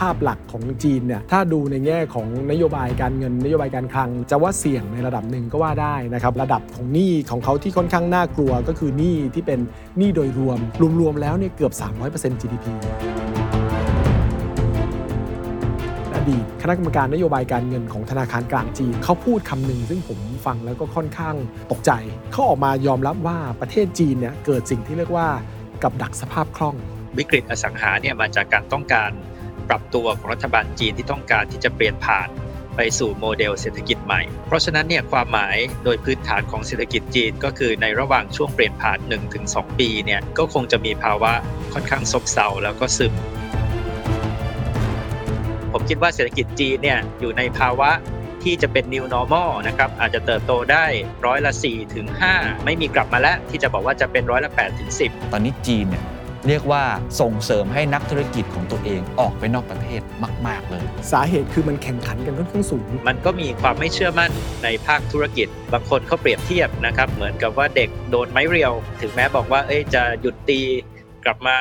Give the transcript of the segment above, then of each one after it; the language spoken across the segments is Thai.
ภาพหลักของจีนเนี่ยถ้าดูในแง่ของนโยบายการเงินนโยบายการคลัง จะว่าเสี่ยงในระดับหนึ่งก็ว่าได้นะครับระดับของหนี้ของเขาที่ค่อนข้างน่ากลัวก็คือหนี้ที่เป็นหนี้โดยรวม รวมๆแล้วเนี่ยเกือบ 300% GDP อดีตคณะกรรมการนโยบายการเงินของธนาคารกลางจีนเขาพูดคำหนึ่งซึ่งผมฟังแล้วก็ค่อนข้างตกใจ เขาออกมายอมรับว่าประเทศจีนเนี่ยเกิดสิ่งที่เรียกว่ากับดักสภาพคล่อง วิกฤตอสังหาเนี่ยมาจากการต้องการ ปรับตัวของรัฐบาลจีนที่ต้องการที่จะเปลี่ยนผ่านไปสู่โมเดลเศรษฐกิจใหม่ เพราะฉะนั้นเนี่ยความหมายโดยพื้นฐานของเศรษฐกิจจีนก็คือในระหว่างช่วงเปลี่ยนผ่าน 1-2 ปีเนี่ยก็คงจะมีภาวะค่อนข้างซบเซาแล้วก็ซึม ผมคิดว่าเศรษฐกิจจีนเนี่ยอยู่ในภาวะที่จะเป็น new normal นะครับอาจจะเติบโตได้ร้อยละ4ถึง5ไม่มีกลับมาแล้วที่จะบอกว่าจะเป็นร้อยละ8ถึง10 ตอนนี้จีนเนี่ย เรียกว่าส่งเสริมให้นักธุรกิจของตัวเองออกไปนอกประเทศมาก ๆ เลย สาเหตุคือมันแข่งขันกันค่อนข้างสูง มันก็มีความไม่เชื่อมั่นในภาคธุรกิจ บางคนเขาเปรียบเทียบนะครับ เหมือนกับว่าเด็กโดนไม้เรียว ถึงแม้บอกว่า เอ้ยจะหยุดตีกลับมา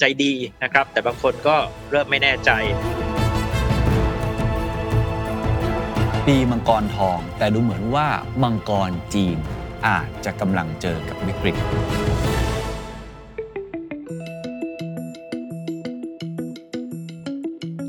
ใจดีนะครับ แต่บางคนก็เริ่มไม่แน่ใจ ปีมังกรทอง แต่ดูเหมือนว่ามังกรจีนอาจจะกำลังเจอกับวิกฤต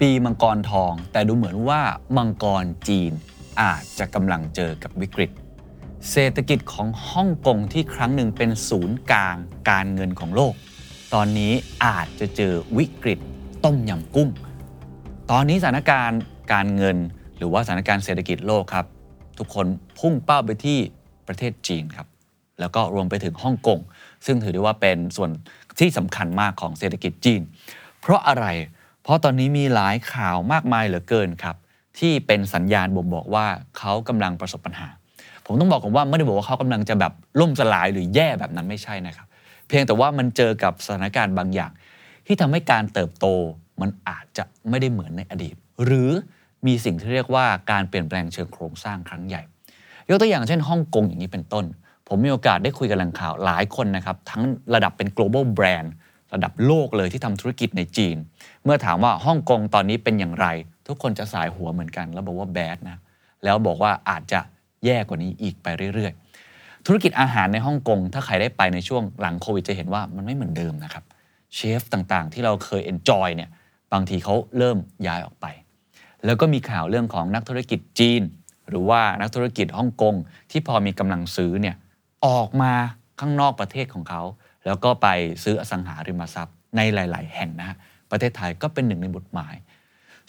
ปีมังกรทอง แต่ดูเหมือนว่ามังกรจีนอาจจะกำลังเจอกับวิกฤต เศรษฐกิจของฮ่องกงที่ครั้งหนึ่งเป็นศูนย์กลางการเงินของโลก ตอนนี้อาจจะเจอวิกฤตต้มยำกุ้ง ตอนนี้สถานการณ์การเงิน หรือว่าสถานการณ์เศรษฐกิจโลกครับ ทุกคนพุ่งเป้าไปที่ประเทศจีนครับ แล้วก็รวมไปถึงฮ่องกงซึ่งถือได้ว่าเป็นส่วนที่สำคัญมากของเศรษฐกิจจีน เพราะอะไร เพราะตอนนี้มีหลายข่าวมากมายเหลือเกินครับ ที่เป็นสัญญาณบ่งบอกว่าเขากำลังประสบปัญหา ผมต้องบอกก่อนว่าไม่ได้บอกว่าเขากำลังจะแบบล่มสลายหรือแย่แบบนั้นไม่ใช่นะครับ เพียงแต่ว่ามันเจอกับสถานการณ์บางอย่าง ที่ทำให้การเติบโตมันอาจจะไม่ได้เหมือนในอดีต หรือมีสิ่งที่เรียกว่าการเปลี่ยนแปลงเชิงโครงสร้างครั้งใหญ่ ยกตัวอย่างเช่นฮ่องกงอย่างนี้เป็นต้น ผมมีโอกาสได้คุยกับแหล่งข่าวหลายคนนะครับ ทั้งระดับเป็น global brand ระดับโลกเลยที่ทำธุรกิจในจีน มื่อถามว่าฮ่องกงตอนนี้เป็นอย่างไร ทุกคนจะสายหัวเหมือนกัน แล้วบอกว่าแบดนะแล้วบอกว่าอาจจะแย่กว่านี้อีกไปเรื่อย ๆ ธุรกิจอาหารในฮ่องกงถ้าใครได้ไปในช่วงหลังโควิดจะเห็นว่ามันไม่เหมือนเดิมนะครับเชฟต่างๆ ที่เราเคยเอนจอยเนี่ยบางทีเขาเริ่มย้ายออกไป แล้วก็มีข่าวเรื่องของนักธุรกิจจีน หรือว่านักธุรกิจฮ่องกงที่พอมีกำลังซื้อเนี่ยออกมาข้างนอกประเทศของเขา แล้วก็ไปซื้ออสังหาริมทรัพย์ในหลาย ๆ แห่งนะฮะ ประเทศไทยก็เป็นหนึ่งในบทหมาย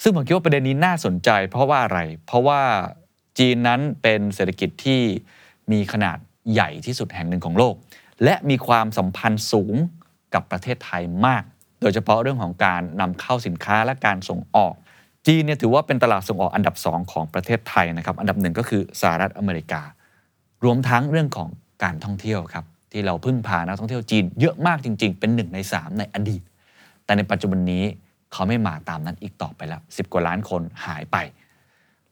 ซึ่งผมคิดว่าประเด็นนี้น่าสนใจ เพราะว่าอะไร เพราะว่าจีนนั้นเป็นเศรษฐกิจที่มีขนาดใหญ่ที่สุดแห่งหนึ่งของโลก และมีความสัมพันธ์สูงกับประเทศไทยมาก โดยเฉพาะเรื่องของการนำเข้าสินค้าและการส่งออก จีนเนี่ยถือว่าเป็นตลาดส่งออกอันดับ 2 ของประเทศไทยนะครับ อันดับหนึ่งก็คือสหรัฐอเมริกา รวมทั้งเรื่องของการท่องเที่ยวครับที่เราพึ่งพานักท่องเที่ยวจีนเยอะมากจริง ๆ เป็นหนึ่งใน 3 ในอดีต แต่ในปัจจุบันนี้เขาไม่มาตามนั้นอีกต่อไปแล้ว 10 กว่าล้านคนหายไป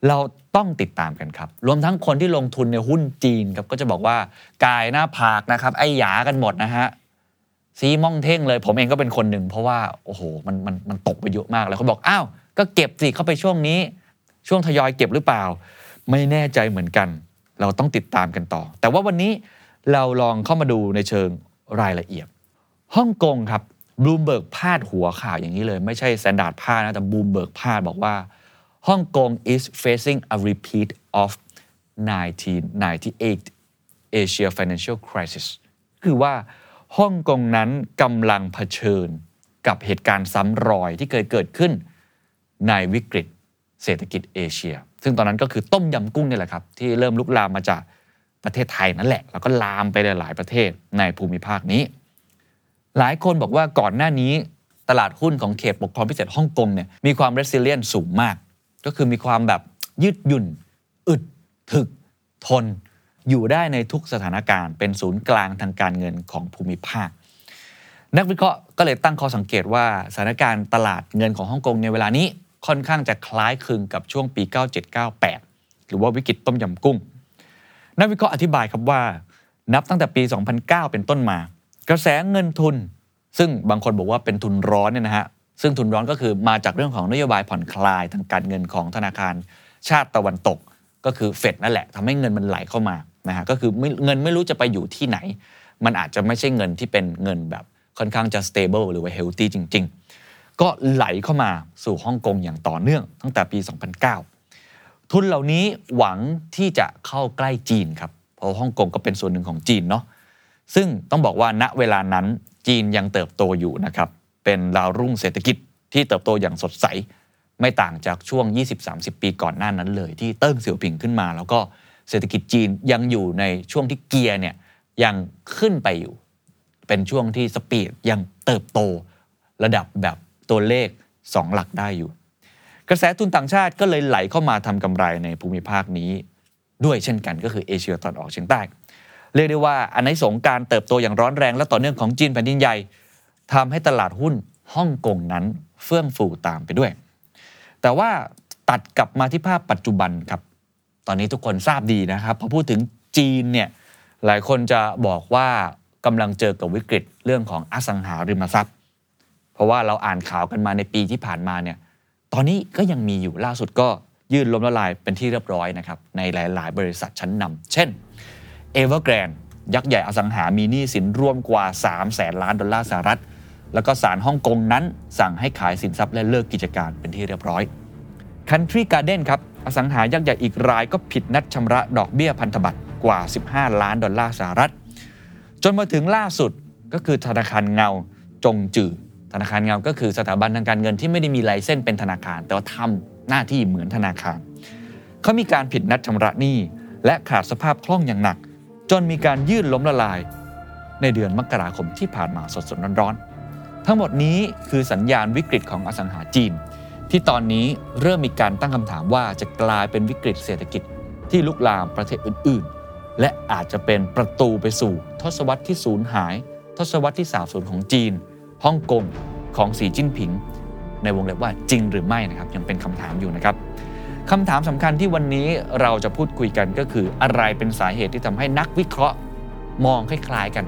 เราต้องติดตามกันครับ รวมทั้งคนที่ลงทุนในหุ้นจีนครับก็จะบอกว่ากายหน้าผากนะครับ ไอ้หยากันหมดนะฮะซีม่องเท่งเลย ผมเองก็เป็นคนหนึ่ง เพราะว่าโอ้โหมันมันมันตกไปเยอะมากแล้วเขาบอกอ้าวก็เก็บสิเข้าไปช่วงนี้ ช่วงทยอยเก็บหรือเปล่า ไม่แน่ใจเหมือนกัน เราต้องติดตามกันต่อ แต่ว่าวันนี้เราลองเข้ามาดูในเชิงรายละเอียดฮ่องกงครับ บลูเบิร์กพาดหัวข่าวอย่างนี้เลย ไม่ใช่ Standard พาดนะ แต่บลูเบิร์กพาดบอกว่า Hong Kong is facing a repeat of 1998 Asia Financial Crisis คือว่าฮ่องกงนั้นกำลังเผชิญกับเหตุการณ์ซ้ำรอยที่เคยเกิดขึ้นในวิกฤตเศรษฐกิจเอเชีย ซึ่งตอนนั้นก็คือต้มยำกุ้งนี่แหละครับ ที่เริ่มลุกลามมาจากประเทศไทยนั่นแหละ แล้วก็ลามไปหลายๆประเทศในภูมิภาคนี้ หลายคนบอกว่าก่อนหน้านี้ตลาดหุ้นของเขตปกครองพิเศษฮ่องกงเนี่ยมีความ resilient สูงมาก ก็คือมีความแบบยืดหยุ่น อึด ถึก ทน อยู่ได้ในทุกสถานการณ์ เป็นศูนย์กลางทางการเงินของภูมิภาค นักวิเคราะห์ก็เลยตั้งข้อสังเกตว่าสถานการณ์ตลาดเงินของฮ่องกงในเวลานี้ค่อนข้างจะคล้ายคลึงกับช่วงปี 9798 หรือว่าวิกฤตต้มยำกุ้ง นักวิเคราะห์อธิบายครับว่า นับตั้งแต่ปี 2009 เป็นต้นมา กระแสเงินทุน ซึ่งบางคนบอกว่าเป็นทุนร้อนเนี่ยนะฮะซึ่งทุนร้อนก็คือมาจากเรื่องของนโยบายผ่อนคลายทางการเงินของธนาคารชาติตะวันตก ก็คือเฟดนั่นแหละทำให้เงินมันไหลเข้ามานะฮะก็คือเงินไม่รู้จะไปอยู่ที่ไหน มันอาจจะไม่ใช่เงินที่เป็นเงินแบบค่อนข้างจะ stable หรือว่า healthy จริง ๆ ก็ไหลเข้ามาสู่ฮ่องกงอย่างต่อเนื่องตั้งแต่ปี 2009 ทุนเหล่านี้หวังที่จะเข้าใกล้จีนครับเพราะฮ่องกงก็เป็นส่วนหนึ่งของจีนเนาะ ซึ่งต้องบอกว่าณเวลานั้นจีนยังเติบโตอยู่นะครับเป็นดาวรุ่งเศรษฐกิจที่เติบโตอย่างสดใส ไม่ต่างจากช่วง 20-30 ปีก่อนหน้านั้นเลย ที่เติ้งเสี่ยวผิงขึ้นมา แล้วก็เศรษฐกิจจีนยังอยู่ในช่วงที่เกียร์เนี่ยยังขึ้นไปอยู่ เป็นช่วงที่สปีดยังเติบโตระดับแบบตัวเลข 2 หลักได้อยู่ กระแสทุนต่างชาติก็เลยไหลเข้ามาทำกำไรในภูมิภาคนี้ ด้วยเช่นกันก็คือเอเชียตอนออกเฉียงใต้ เรียกได้ว่าอันในสงส์การเติบโตอย่างร้อนแรงและต่อเนื่องของจีนแผ่นดินใหญ่ทำให้ตลาดหุ้นฮ่องกงนั้นเฟื่องฟูตามไปด้วย แต่ว่าตัดกลับมาที่ภาพปัจจุบันครับ ตอนนี้ทุกคนทราบดีนะครับพอพูดถึงจีนเนี่ยหลายคนจะบอกว่ากำลังเจอกับวิกฤตเรื่องของอสังหาริมทรัพย์ เพราะว่าเราอ่านข่าวกันมาในปีที่ผ่านมาเนี่ยตอนนี้ก็ยังมีอยู่ล่าสุดก็ยื่นล้มละลายเป็นที่เรียบร้อยนะครับในหลาย ๆ บริษัทชั้นนำเช่น Evergrande ยักษ์ใหญ่อสังหามีหนี้สินร่วมกว่า 3 แสนล้านดอลลาร์สหรัฐ แล้วก็ศาลฮ่องกงนั้น สั่งให้ขายสินทรัพย์และเลิกกิจการเป็นที่เรียบร้อย Country Garden ครับ อสังหายักษ์ใหญ่อีกรายก็ผิดนัดชำระดอกเบี้ยพันธบัตรกว่า 15 ล้านดอลลาร์สหรัฐ จนมาถึงล่าสุดก็คือธนาคารเงาจงจือธนาคารเงาก็คือสถาบันทางการเงินที่ไม่ได้มีไลเส้นเป็นธนาคาร แต่ว่าทำหน้าที่เหมือนธนาคาร เขามีการผิดนัดชำระหนี้และขาดสภาพคล่องอย่างหนัก จนมีการยื่นล้มละลาย ในเดือนมกราคมที่ผ่านมาสดๆร้อนๆ ทั้งหมดนี้คือสัญญาณวิกฤตของอสังหาจีน ที่ตอนนี้เริ่มมีการตั้งคำถามว่าจะกลายเป็นวิกฤตเศรษฐกิจที่ลุกลามประเทศอื่นๆ และอาจจะเป็นประตูไปสู่ ทศวรรษที่สูญหาย ทศวรรษที่สาบสูญของจีนฮ่องกงของสีจิ้นผิง ในวงเล็บว่าจริงหรือไม่นะครับยังเป็นคำถามอยู่นะครับ คำถามสำคัญที่วันนี้เราจะพูดคุยกันก็คืออะไรเป็นสาเหตุที่ทำให้นักวิเคราะห์มองคล้ายๆกัน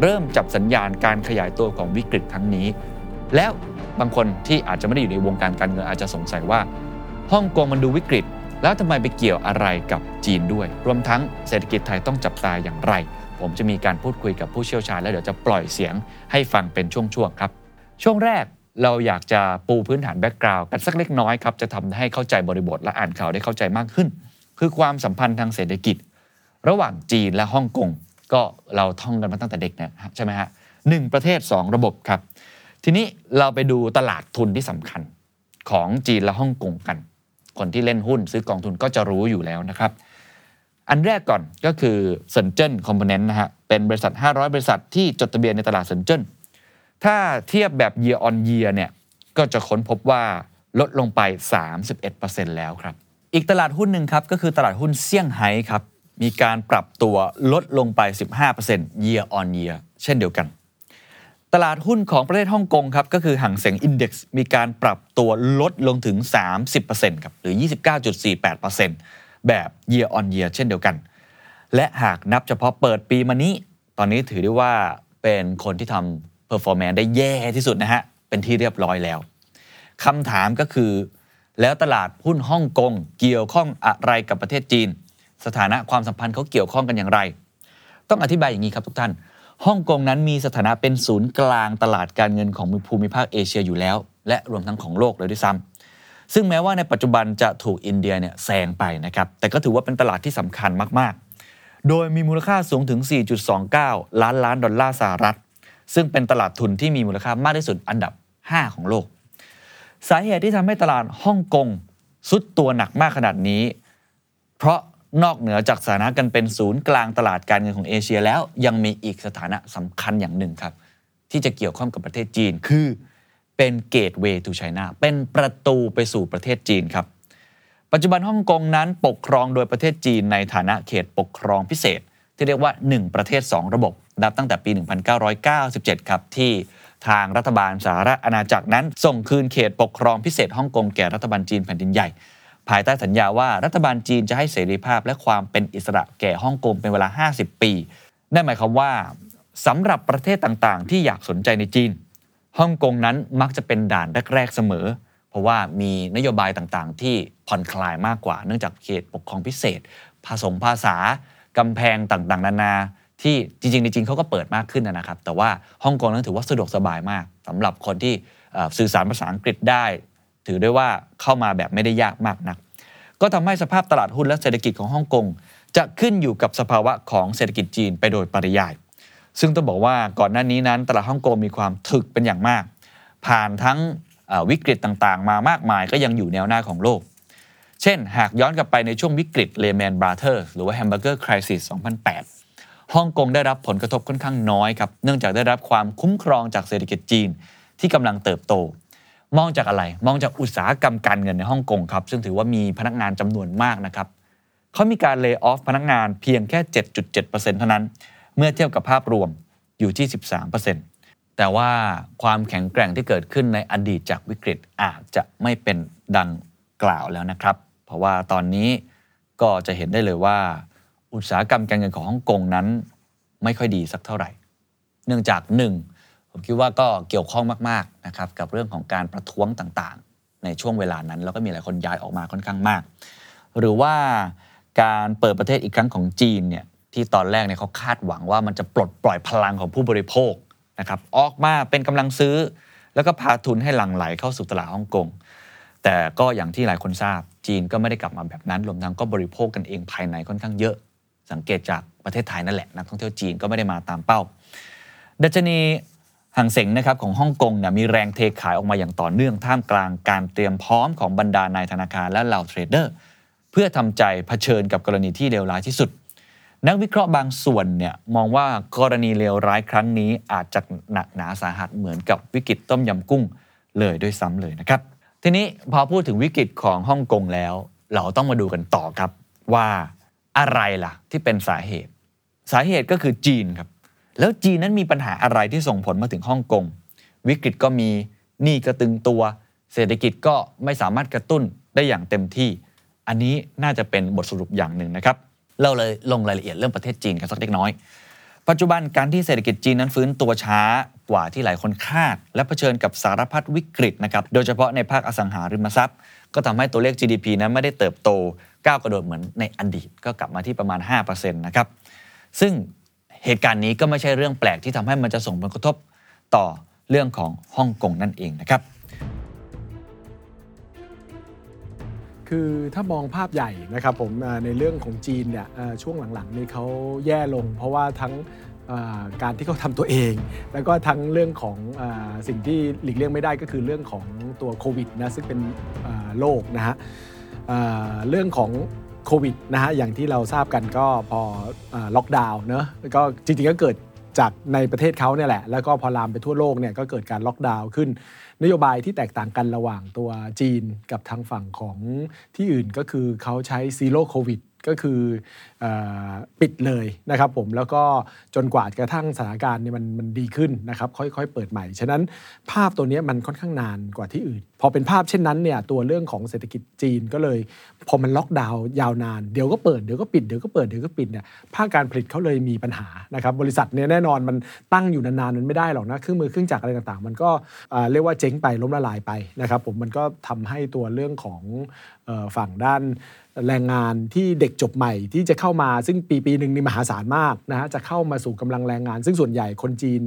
เริ่มจับสัญญาณการขยายตัวของวิกฤตครั้งนี้ แล้วบางคนที่อาจจะไม่ได้อยู่ในวงการการเงินอาจจะสงสัยว่าฮ่องกงมันดูวิกฤต แล้วทำไมไปเกี่ยวอะไรกับจีนด้วย รวมทั้งเศรษฐกิจไทยต้องจับตาอย่างไร ผมจะมีการพูดคุยกับผู้เชี่ยวชาญ แล้วเดี๋ยวจะปล่อยเสียงให้ฟังเป็นช่วงๆครับ ช่วงแรก เราอยากจะปูพื้นฐานแบ็กกราวด์กันสักเล็กน้อยครับจะทำให้เข้าใจบริบทและอ่านข่าวได้เข้าใจมากขึ้น คือความสัมพันธ์ทางเศรษฐกิจ ระหว่างจีนและฮ่องกงก็เราท่องกันมาตั้งแต่เด็กนี่ยใช่ไหมฮะหนึ่งประเทศ 2 ระบบครับ ทีนี้เราไปดูตลาดทุนที่สำคัญของจีนและฮ่องกงกัน คนที่เล่นหุ้นซื้อกองทุนก็จะรู้อยู่แล้วนะครับ อันแรกก่อนก็คือเซินเจิ้นคอมโพเนนต์นะฮะเป็นบริษัท 500 บริษัทที่จดทะเบียนในตลาดเซินเจิ้น ถ้าเทียบแบบ year on year เนี่ยก็จะค้นพบว่าลดลงไป 31%แล้วครับ อีกตลาดหุ้นหนึ่งครับ ก็คือตลาดหุ้นเซี่ยงไฮ้ครับ มีการปรับตัวลดลงไป 15% year on year เช่นเดียวกัน ตลาดหุ้นของประเทศฮ่องกงครับ ก็คือห่างเส็งอินดี x มีการปรับตัวลดลงถึง 30%ครับหรือ 29.48%แบบ year on year เช่นเดียวกัน และหากนับเฉพาะเปิดปีมานี้ ตอนนี้ถือได้ว่าเป็นคนที่ทำ performance ได้แย่ที่สุดนะฮะ เป็นที่เรียบร้อยแล้วคำถามก็คือ แล้วตลาดหุ้นฮ่องกงเกี่ยวข้องอะไรกับประเทศจีน สถานะความสัมพันธ์เขาเกี่ยวข้องกันอย่างไร ต้องอธิบายอย่างนี้ครับทุกท่านฮ่องกงนั้นมีสถานะเป็นศูนย์กลางตลาดการเงินของภูมิภาคเอเชียอยู่แล้ว และรวมทั้งของโลกเลยด้วยซ้ำซึ่งแม้ว่าในปัจจุบันจะถูกอินเดียเนี่ยแซงไปนะครับ แต่ก็ถือว่าเป็นตลาดที่สำคัญมาก ๆ โดยมีมูลค่าสูงถึง 4.29 ล้านล้านดอลลาร์สหรัฐ ซึ่งเป็นตลาดทุนที่มีมูลค่ามากที่สุดอันดับ 5 ของโลก สาเหตุที่ทำให้ตลาดฮ่องกงสุดตัวหนักมากขนาดนี้ เพราะนอกเหนือจากสถานะกันเป็นศูนย์กลางตลาดการเงินของเอเชียแล้วยังมีอีกสถานะสำคัญอย่างหนึ่งครับ ที่จะเกี่ยวข้องกับประเทศจีนคือเป็นเกตเวย์ทูไชน่าเป็นประตูไปสู่ประเทศจีนครับ ปัจจุบันฮ่องกงนั้นปกครองโดยประเทศจีนในฐานะเขตปกครองพิเศษ ที่เรียกว่า 1 ประเทศ 2 ระบบนับตั้งแต่ปี 1997 ครับที่ทางรัฐบาลสหรัฐอาณาจักรนั้น ส่งคืนเขตปกครองพิเศษฮ่องกงแก่รัฐบาลจีนแผ่นดินใหญ่ ภายใต้สัญญาว่ารัฐบาลจีนจะให้เสรีภาพและความเป็นอิสระแก่ฮ่องกงเป็นเวลา 50 ปีนั่นหมายความว่าสำหรับประเทศต่างๆ ที่อยากสนใจในจีนฮ่องกงนั้นมักจะเป็นด่านแรกๆเสมอ เพราะว่ามีนโยบายต่างๆ ที่ผ่อนคลายมากกว่าเนื่องจากเขตปกครองพิเศษ ภาษงภาษา กำแพงต่างๆ นานา ที่จริงๆในจีนเขาก็เปิดมากขึ้นนะครับ แต่ว่าฮ่องกงนั้นถือว่าสะดวกสบายมากสำหรับคนที่สื่อสารภาษาอังกฤษได้ ถือได้ว่าเข้ามาแบบไม่ได้ยากมากนัก ก็ทำให้สภาพตลาดหุ้นและเศรษฐกิจของฮ่องกงจะขึ้นอยู่กับสภาวะของเศรษฐกิจจีนไปโดยปริยาย ซึ่งต้องบอกว่าก่อนหน้านี้นั้นตลาดฮ่องกงมีความถึกเป็นอย่างมาก ผ่านทั้งวิกฤตต่างๆ มามากมายก็ยังอยู่แนวหน้าของโลก เช่น หากย้อนกลับไปในช่วงวิกฤต Lehman Brothers หรือว่า Hamburger Crisis 2008 ฮ่องกงได้รับผลกระทบค่อนข้างน้อยครับเนื่องจากได้รับความคุ้มครองจากเศรษฐกิจจีนที่กำลังเติบโต มองจากอะไร มองจากอุตสาหกรรมการเงินในฮ่องกงครับซึ่งถือว่ามีพนักงานจำนวนมากนะครับเขามีการ lay off พนักงานเพียงแค่ 7.7%เท่านั้น เมื่อเทียบกับภาพรวมอยู่ที่ 13%แต่ว่าความแข็งแกร่งที่เกิดขึ้นในอดีตจากวิกฤตอาจจะไม่เป็นดังกล่าวแล้วนะครับ เพราะว่าตอนนี้ก็จะเห็นได้เลยว่า อุตสาหกรรมการเงินของฮ่องกงนั้น ไม่ค่อยดีสักเท่าไหร่ เนื่องจากหนึ่งผมคิดว่าก็เกี่ยวข้องมากๆนะครับกับเรื่องของการประท้วงต่างๆ ในช่วงเวลานั้น แล้วก็มีหลายคนย้ายออกมาค่อนข้างมาก หรือว่าการเปิดประเทศอีกครั้งของจีนเนี่ยที่ตอนแรกเนี่ยเขาคาดหวังว่ามันจะปลดปล่อยพลังของผู้บริโภคนะครับออกมาเป็นกำลังซื้อ แล้วก็พาทุนให้หลั่งไหลเข้าสู่ตลาดฮ่องกงแต่ก็อย่างที่หลายคนทราบ จีนก็ไม่ได้กลับมาแบบนั้นรวมทั้งก็บริโภคกันเองภายในค่อนข้างเยอะ สังเกตจากประเทศไทยนั่นแหละนักท่องเที่ยวจีนก็ไม่ได้มาตามเป้า ดัชนีห่างเสงนะครับของฮ่องกงเนี่ยมีแรงเทขายออกมาอย่างต่อเนื่องท่ามกลางการเตรียมพร้อมของบรรดานายธนาคารและเหล่าเทรดเดอร์ เพื่อทำใจเผชิญกับกรณีที่เลวร้ายที่สุด นักวิเคราะห์บางส่วนเนี่ยมองว่ากรณีเลวร้ายครั้งนี้อาจจะหนักหนาสาหัสเหมือนกับวิกฤตต้มยำกุ้งเลยด้วยซ้ำเลยนะครับ ทีนี้พอพูดถึงวิกฤตของฮ่องกงแล้ว เราต้องมาดูกันต่อครับว่าอะไรล่ะที่เป็นสาเหตุ สาเหตุก็คือจีนครับ แล้วจีนนั้นมีปัญหาอะไรที่ส่งผลมาถึงฮ่องกงวิกฤตก็มีหนี้ก็ตึงตัว เศรษฐกิจก็ไม่สามารถกระตุ้นได้อย่างเต็มที่ อันนี้น่าจะเป็นบทสรุปอย่างหนึ่งนะครับ เราเลยลงรายละเอียดเรื่องประเทศจีนกันสักเล็กน้อย ปัจจุบันการที่เศรษฐกิจจีนนั้นฟื้นตัวช้า กว่าที่หลายคนคาด และเผชิญกับสารพัดวิกฤตนะครับโดยเฉพาะในภาคอสังหาริมทรัพย์ ก็ทำให้ตัวเลข GDP นั้นไม่ได้เติบโตก้าวกระโดดเหมือนในอดีต ก็กลับมาที่ประมาณ5%นะครับซึ่งเหตุการณ์นี้ก็ไม่ใช่เรื่องแปลกที่ทำให้มันจะส่งผลกระทบต่อเรื่องของฮ่องกงนั่นเองนะครับ คือถ้ามองภาพใหญ่นะครับผมในเรื่องของจีนเนี่ยช่วงหลังๆนี้เขาแย่ลง เพราะว่าทั้ง การที่เขาทำตัวเอง แล้วก็ทั้งเรื่องของอสิ่งที่หลีกเลี่ยงไม่ได้ก็คือเรื่องของตัวโควิดนะซึ่งเป็นโรคนะฮะเรื่องของโควิดนะฮะอย่างที่เราทราบกันก็พอล็อกดาวน์เนอะก็จริงๆก็เกิดจากในประเทศเขาเนี่ยแหละ แล้วก็พอลามไปทั่วโลกเนี่ยก็เกิดการล็อกดาวน์ขึ้น นโยบายที่แตกต่างกันระหว่างตัวจีนกับทางฝั่งของที่อื่นก็คือเขาใช้ Zero COVID ก็คืออปิดเลยนะครับผมแล้วก็จนกว่ากระทั่งสถานการณ์เนี่ยมันมันดีขึ้นนะครับค่อยๆ เปิดใหม่ ฉะนั้นภาพตัวนี้มันค่อนข้างนานกว่าที่อื่น พอเป็นภาพเช่นนั้นเนี่ยตัวเรื่องของเศรษฐกิจจีนก็เลย พอมันล็อกดาวน์ยาวนานเดี๋ยวก็เปิดเดี๋ยวก็ปิดเดี๋ยวก็เปิดเดี๋ยวก็ปิดเนี่ยภาคการผลิตเขาเลยมีปัญหานะครับบริษัทเนี่ยแน่นอนมันตั้งอยู่นานๆมันไม่ได้หรอกนะเครื่องมือเครื่องจักรอะไรต่างๆ มันก็เรียกว่าเจ๊งไปล้มละลายไปนะครับผมมันก็ทำให้ตัวเรื่องของ ฝั่งด้านแรงงานที่เด็กจบใหม่ที่จะเข้ามาซึ่งปีปีหนึ่งนี่มหาศาลมากนะฮะจะเข้ามาสู่กำลังแรงงาน ซึ่งส่วนใหญ่คนจีน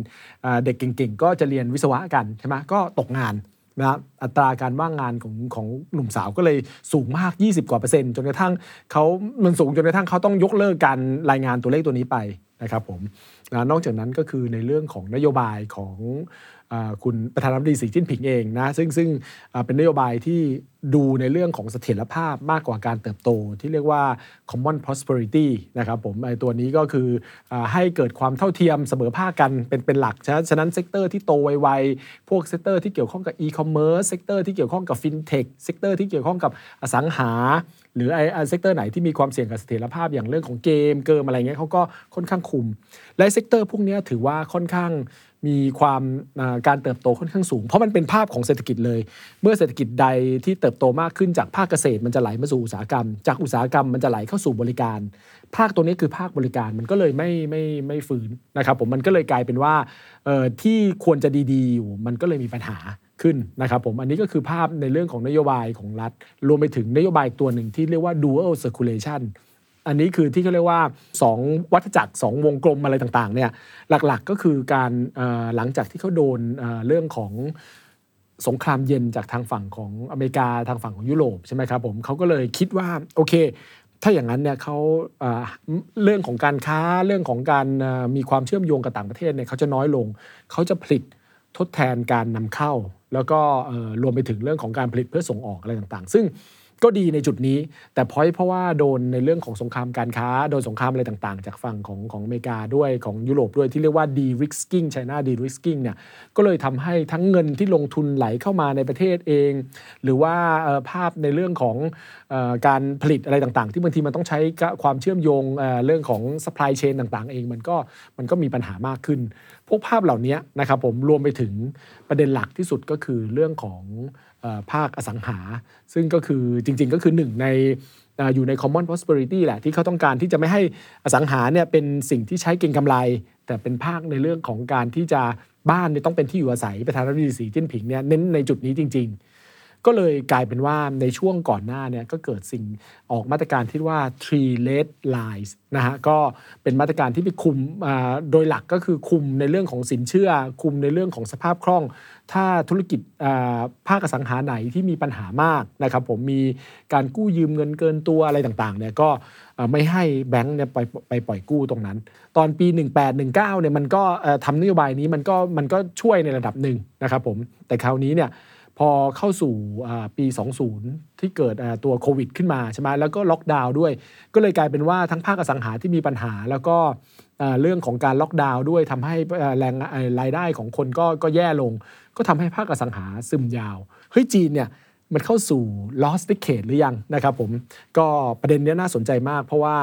เด็กเก่งๆ ก็จะเรียนวิศวะกันใช่ไหมก็ตกงานนะอัตราการว่างงานของของหนุ่มสาวก็เลยสูงมาก 20 กว่าเปอร์เซ็นต์จนกระทั่งเขามันสูงจนกระทั่งเขาต้องยกเลิกการรายงานตัวเลขตัวนี้ไปนะครับผมนะนอกจากนั้นก็คือในเรื่องของนโยบายของ คุณประธานาธิบดีสีจิ้นผิงเองนะซึ่งซึ่งเป็นนโยบายที่ดูในเรื่องของเสถียรภาพมากกว่าการเติบโตที่เรียกว่า common prosperity นะครับผมไอ้ตัวนี้ก็คืออให้เกิดความเท่าเทียมเสมอภาคกันเป็นเป็นหลักฉะนั้นฉะนั้น sector ที่โตไวๆ พวกเซกเตอร์ที่เกี่ยวข้องกับ e-commerce sector ที่เกี่ยวข้องกับ fintech sector ที่เกี่ยวข้องกับอสังหา หรือไอ้ sector ไหนที่มีความเสี่ยงกับเสถียรภาพอย่างเรื่องของเกมเกิมอะไรเงี้ยเขาก็ค่อนข้างคุม และ sector พวกนี้ถือว่าค่อนข้าง มีความการเติบโตค่อนข้างสูง เพราะมันเป็นภาพของเศรษฐกิจเลย เมื่อเศรษฐกิจใดที่เติบโตมากขึ้นจากภาคเกษตรมันจะไหลมาสู่อุตสาหกรรม จากอุตสาหกรรมมันจะไหลเข้าสู่บริการ ภาคตัวนี้คือภาคบริการมันก็เลยไม่ไม่ไม่ฟื้นนะครับผมมันก็เลยกลายเป็นว่าที่ควรจะดีๆอยู่มันก็เลยมีปัญหาขึ้นนะครับผมอันนี้ก็คือภาพในเรื่องของนโยบายของรัฐ รวมไปถึงนโยบายตัวหนึ่งที่เรียกว่า dual circulation อันนี้คือที่เขาเรียกว่า 2 วัฏจักร 2 วงกลมอะไรต่างๆเนี่ยหลักๆก็คือการหลังจากที่เขาโดนเเรื่องของสงครามเย็นจากทางฝั่งของอเมริกาทางฝั่งของยุโรปใช่ไหมครับผมเขาก็เลยคิดว่าโอเค ถ้าอย่างนั้นเนี่ยเขาเรื่องของการค้าเรื่องของการมีความเชื่อมโยงกับต่างประเทศเนี่ยเขาจะน้อยลงเขาจะผลิตทดแทนการนำเข้า แล้วก็รวมไปถึงเรื่องของการผลิตเพื่อส่งออกอะไรต่างๆ ซึ่ง ก็ดีในจุดนี้ แต่พอยเพราะว่าโดนในเรื่องของสงครามการค้า โดนสงครามอะไรต่างๆ จากฝั่งของของอเมริกาด้วยของยุโรปด้วยที่เรียกว่า de-risking China de-risking เนี่ยก็เลยทำให้ทั้งเงินที่ลงทุนไหลเข้ามาในประเทศเอง หรือว่าภาพในเรื่องของออการผลิตอะไรต่างๆ ที่บางทีมันต้องใช้ความเชื่อมโยงเรื่องของ supply chain ต่างๆ เองมันก็มันก็มีปัญหามากขึ้น พวกภาพเหล่านี้นะครับผมรวมไปถึงประเด็นหลักที่สุดก็คือเรื่องของ ภาคอสังหา ซึ่งก็คือจริง ๆ ก็คือหนึ่งในเอ่ออยู่ใน common prosperity แหละ ที่เขาต้องการที่จะไม่ให้อสังหาเนี่ยเป็นสิ่งที่ใช้เก็งกำไร แต่เป็นภาคในเรื่องของการที่จะบ้านเนี่ยต้องเป็นที่อยู่อาศัยประธานาธิบดีสีจิ้นผิงเนี่ยเน้นในจุดนี้จริง ๆ ก็เลยกลายเป็นว่าในช่วงก่อนหน้าเนี่ยก็เกิดสิ่งออกมาตรการที่ว่า three red lines นะฮะก็เป็นมาตรการที่ไปคุมโดยหลักก็คือคุมในเรื่องของสินเชื่อ คุมในเรื่องของสภาพคล่อง ถ้าธุรกิจภาคสังหาไหนที่มีปัญหามากนะครับผมมีการกู้ยืมเงินเกินตัวอะไรต่างๆเนี่ยก็ไม่ให้แบงก์เนี่ยไปไปปล่อยกู้ตรงนั้น ตอนปี 1819เนี่ยมันก็ทำนโยบายนี้มันก็มันก็ช่วยในระดับหนึ่งนะครับผมแต่คราวนี้เนี่ย พอเข้าสู่ปี 20 ที่เกิดตัวโควิดขึ้นมาใช่ไหมแล้วก็ล็อกดาวน์ด้วย ก็เลยกลายเป็นว่าทั้งภาคอสังหาที่มีปัญหา แล้วก็เรื่องของการล็อกดาวน์ด้วยทำให้แรงรายได้ของคนก็ก็แย่ลง ก็ทำให้ภาคอสังหาซึมยาวเฮ้ยจีนเนี่ยมันเข้าสู่ lost decade หรือยังนะครับผมก็ประเด็นเนี้ยน่าสนใจมาก เพราะว่า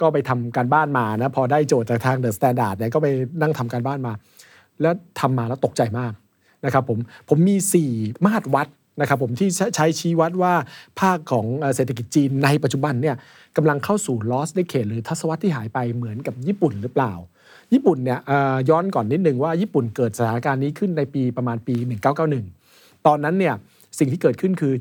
ก็ไปทำการบ้านมานะพอได้โจทย์จากทาง The Standard เนี่ยก็ไปนั่งทำการบ้านมา แล้วทำมาแล้วตกใจมาก นะครับผมผมมี 4 มาตรวัดนะครับผมที่ใช้ชี้วัดว่าภาคของเศรษฐกิจจีนในปัจจุบันเนี่ยกำลังเข้าสู่ lost decade หรือทศวรรษที่หายไปเหมือนกับญี่ปุ่นหรือเปล่า ญี่ปุ่นเนี่ยย้อนก่อนนิดนึงว่าญี่ปุ่นเกิดสถานการณ์นี้ขึ้นในปีประมาณปี 1991 ตอนนั้นเนี่ยสิ่งที่เกิดขึ้นคือ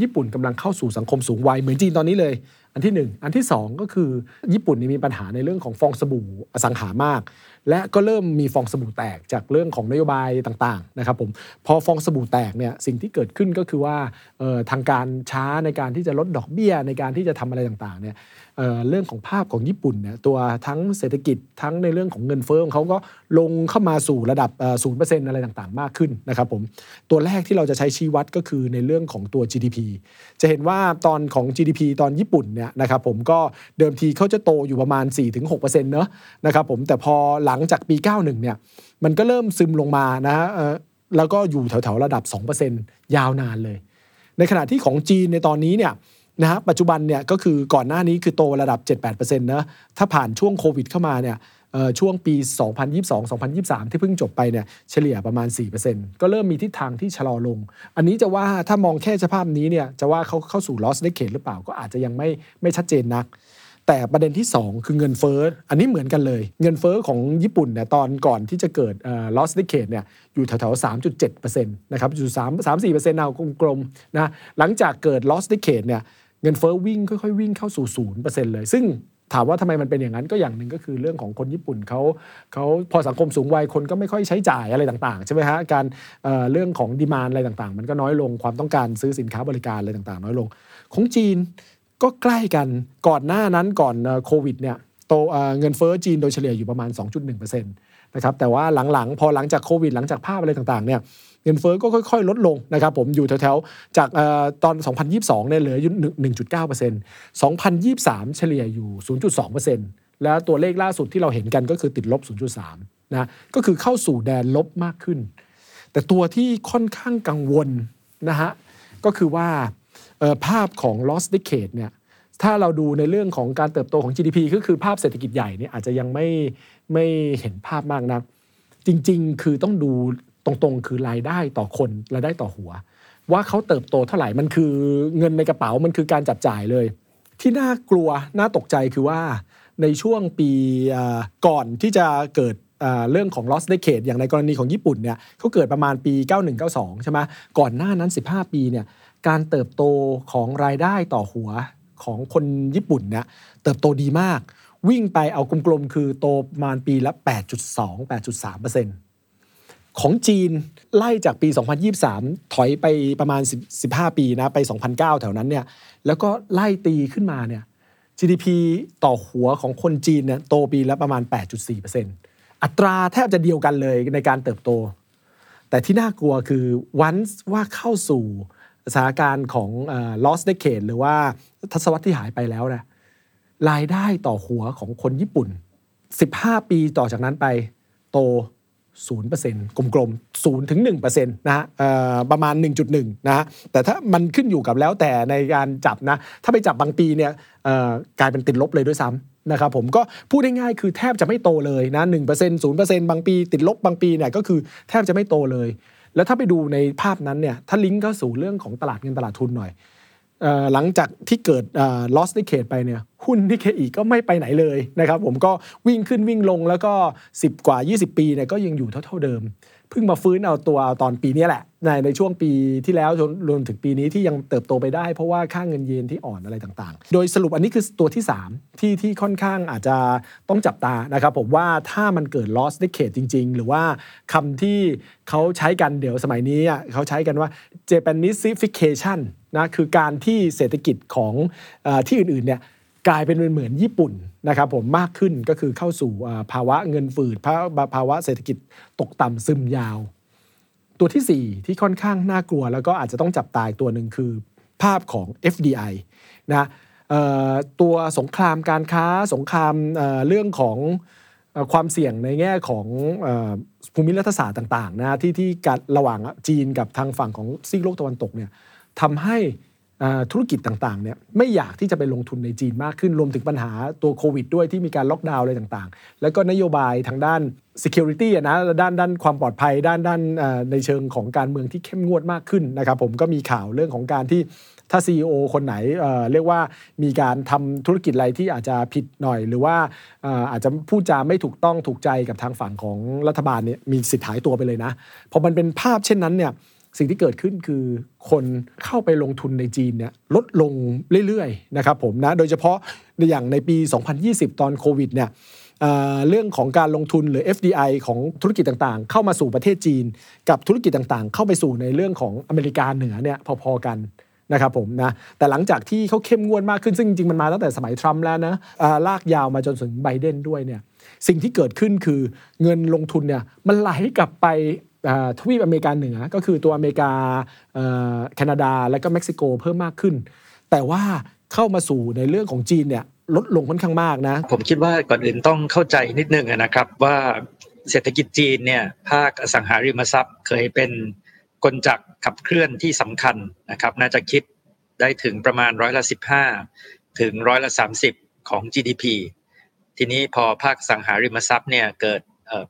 ญี่ปุ่นกำลังเข้าสู่สังคมสูงวัยเหมือนจีนตอนนี้เลย อันที่หนึ่งอันที่สองก็คือญี่ปุ่นมีปัญหาในเรื่องของฟองสบู่อสังหามาก และก็เริ่มมีฟองสบู่แตกจากเรื่องของนโยบายต่างๆนะครับผมพอฟองสบู่แตกเนี่ยสิ่งที่เกิดขึ้นก็คือว่าทางการช้าในการที่จะลดดอกเบี้ยในการที่จะทำอะไรต่างๆเนี่ยเเรื่องของภาพของญี่ปุ่นเนี่ยตัวทั้งเศรษฐกิจทั้งในเรื่องของเงินเฟ้อของเขาก็ลงเข้ามาสู่ระดับศูนย์เปอร์เซ็นต์อะไรต่างๆ มากขึ้นนะครับผมตัวแรกที่เราจะใช้ชี้วัดก็คือในเรื่องของตัว GDP จะเห็นว่าตอนของ GDP ตอนญี่ปุ่นเนี่ยนะครับผมก็เดิมทีเขาจะโตอยู่ประมาณ 4-6%เนอะนะครับผมแต่พอหลังจากปี 91 เนี่ยมันก็เริ่มซึมลงมานะฮะแล้วก็อยู่แถวๆระดับ 2%ยาวนานเลย ในขณะที่ของจีนในตอนนี้เนี่ย นะฮะปัจจุบันเนี่ยก็คือก่อนหน้านี้คือโตระดับ 7-8%นะถ้าผ่านช่วงโควิดเข้ามาเนี่ยเอ่อช่วงปี 2022-2023 ที่เพิ่งจบไปเนี่ยเฉลี่ยประมาณ 4%ก็เริ่มมีทิศทางที่ชะลอลง อันนี้จะว่าถ้ามองแค่สภาพนี้เนี่ยจะว่าเขาเข้าสู่ loss decade หรือเปล่าก็อาจจะยังไม่ไม่ชัดเจนนัก แต่ประเด็นที่ 2 คือเงินเฟ้ออันนี้เหมือนกันเลย เงินเฟ้อของญี่ปุ่นเนี่ยตอนก่อนที่จะเกิดเอ่อ loss decade เนี่ยอยู่แถวๆ 3.7%นะครับอยู่3 3 4%เอากลมๆนะหลังจากเกิด loss decade เนี่ย เงินเฟ้อวิ่งค่อยๆวิ่งเข้าสู่0%เปอร์เซ็นต์เลย ซึ่งถามว่าทำไมมันเป็นอย่างนั้นก็อย่างหนึ่งก็คือเรื่องของคนญี่ปุ่นเขาเขาพอสังคมสูงวัยคนก็ไม่ค่อยใช้จ่ายอะไรต่างๆใช่ไหมฮะการเเรื่องของดีมานอะไรต่างๆ มันก็น้อยลงความต้องการซื้อสินค้าบริการอะไรต่างๆ น้อยลง ของจีนก็ใกล้กันก่อนหน้านั้นก่อนโควิดเนี่ยโตเเงินเฟ้อจีนโดยเฉลี่ยอยู่ประมาณ 2.1%นนะครับแต่ว่าหลังๆ พอหลังจากโควิด หลังจากภาพอะไรต่างๆเนี่ย เงินเฟ้อก็ค่อยๆ ลดลงนะครับผมอยู่แถวๆจากตอน 2022เนี่ยเหลืออยู่1.9% 2023 เฉลี่ยอยู่ 0.2%แล้วตัวเลขล่าสุดที่เราเห็นกันก็คือติดลบ 0.3นะก็คือเข้าสู่แดนลบมากขึ้น แต่ตัวที่ค่อนข้างกังวลนะฮะก็คือว่าภาพของ lost decade เนี่ยถ้าเราดูในเรื่องของการเติบโตของ GDP ก็คือภาพเศรษฐกิจใหญ่เนี่ยอาจจะยังไม่ไม่เห็นภาพมากนะัก จริง ๆ คือต้องดู ตรงๆ คือรายได้ต่อคนรายได้ต่อหัว ว่าเขาเติบโตเท่าไหร่มันคือเงินในกระเป๋ามันคือการจับจ่ายเลย ที่น่ากลัวน่าตกใจคือว่าในช่วงปีก่อนที่จะเกิดเรื่องของ loss decade อย่างในกรณีของญี่ปุ่นเนี่ยเขาเกิดประมาณปี 9192 ใช่ไหมก่อนหน้านั้น 15 ปีเนี่ยการเติบโตของรายได้ต่อหัวของคนญี่ปุ่นเนี่ยเติบโตดีมาก วิ่งไปเอากลมๆ คือโตประมาณปีละ 8.2 8.3% ของจีนไล่จากปี 2023 ถอยไปประมาณ 15 ปีนะไป 2009 แถวนั้นเนี่ยแล้วก็ไล่ตีขึ้นมาเนี่ย GDP ต่อหัวของคนจีนเนี่ยโตปีละประมาณ 8.4%อัตราแทบจะเดียวกันเลยในการเติบโต แต่ที่น่ากลัวคือวันว่าเข้าสู่สถานการณ์ของ lost decade หรือว่าทศวรรษที่หายไปแล้วนะรายได้ต่อหัวของคนญี่ปุ่น 15 ปีต่อจากนั้นไปโต 0%กลมๆ0ถึง1%นะฮะประมาณ 1.1 นะฮะแต่ถ้ามันขึ้นอยู่กับแล้วแต่ในการจับนะ ถ้าไปจับบางปีเนี่ยกลายเป็นติดลบเลยด้วยซ้ำนะครับผมก็พูดง่ายๆคือแทบจะไม่โตเลยนะ1% 0%บางปีติดลบบางปีเนี่ยก็คือแทบจะไม่โตเลย แล้วถ้าไปดูในภาพนั้นเนี่ยถ้าลิงก์เข้าสู่เรื่องของตลาดเงินตลาดทุนหน่อย หลังจากที่เกิด loss ในเขตไปเนี่ยหุ้นนิเคอีก็ไม่ไปไหนเลยนะครับผมก็วิ่งขึ้นวิ่งลงแล้วก็ 10 กว่า 20 ปีเนี่ยก็ยังอยู่เท่าเดิม เพิ่งมาฟื้นเอาตัวตอนปีนี้แหละ ในในช่วงปีที่แล้วจนรวมถึงปีนี้ที่ยังเติบโตไปได้ เพราะว่าค่าเงินเยนที่อ่อนอะไรต่างๆ โดยสรุปอันนี้คือตัวที่ 3 ที่ที่ค่อนข้างอาจจะต้องจับตานะครับผมว่าถ้ามันเกิด loss decade จริง ๆ หรือว่าคำที่เขาใช้กันเดี๋ยวสมัยนี้เขาใช้กันว่า Japanese i f i c a t i o n นะคือการที่เศรษฐกิจของอที่อื่นๆเนี่ยกลายเป็นเหมือนญี่ปุ่นนะครับผมมากขึ้นก็คือเข้าสู่ภาวะเงินฝืดภาวะเศรษฐกิจตกต่ำซึมยาว ตัวที่ 4 ที่ค่อนข้างน่ากลัว แล้วก็อาจจะต้องจับตายตัวหนึ่งคือภาพของ FDI นะตัวสงครามการค้าสงครามเรื่องของความเสี่ยงในแง่ของภูมิรัฐศาสตร์ต่างๆนะที่ที่การระหว่างจีนกับทางฝั่งของซีกโลกตะวันตกเนี่ย ทำให้ธุรกิจต่างๆเนี่ยไม่อยากที่จะไปลงทุนในจีนมากขึ้นรวมถึงปัญหาตัวโควิดด้วยที่มีการล็อกดาวน์อะไรต่างๆ แล้วก็นโยบายทางด้าน security นะด้านด้านความปลอดภัยด้านด้านในเชิงของการเมืองที่เข้มงวดมากขึ้นนะครับผมก็มีข่าวเรื่องของการที่ถ้า CEO คนไหนเเรียกว่ามีการทำธุรกิจอะไรที่อาจจะผิดหน่อย หรือว่าอาจจะพูดจาไม่ถูกต้องถูกใจกับทางฝั่งของรัฐบาลเนี่ยมีสิทธิ์หายตัวไปเลยนะพอมันเป็นภาพเช่นนั้นเนี่ย สิ่งที่เกิดขึ้นคือคนเข้าไปลงทุนในจีนเนี่ยลดลงเรื่อยๆนะครับผมนะโดยเฉพาะอย่างในปี 2020 ตอนโควิดเนี่ยเรื่องของการลงทุนหรือ FDI ของธุรกิจต่างๆ เข้ามาสู่ประเทศจีน กับธุรกิจต่างๆ เข้าไปสู่ในเรื่องของอเมริกาเหนือเนี่ยพอๆกันนะครับผมนะแต่หลังจากที่เขาเข้มงวดมากขึ้นซึ่งจริงๆ มันมาตั้งแต่สมัยทรัมป์แล้วนะลากยาวมาจนถึงไบเดนด้วยเนี่ยสิ่งที่เกิดขึ้นคือเงินลงทุนเนี่ยมันไหลกลับไป ทวีปอเมริกาเหนือ ก็คือตัวอเมริกาแคนาดาและก็เม็กซิโกเพิ่มมากขึ้น แต่ว่าเข้ามาสู่ในเรื่องของจีนเนี่ยลดลงค่อนข้างมากนะ ผมคิดว่าก่อนอื่นต้องเข้าใจนิดนึงนะครับว่าเศรษฐกิจจีนเนี่ยภาคอสังหาริมทรัพย์เคยเป็นกลจักขับเคลื่อนที่สำคัญนะครับน่าจะคิดได้ถึงประมาณร้อยละสิบห้าถึงร้อยละสามสิบของ GDP ทีนี้พอภาคสังหาริมทรัพย์เนี่ยเกิด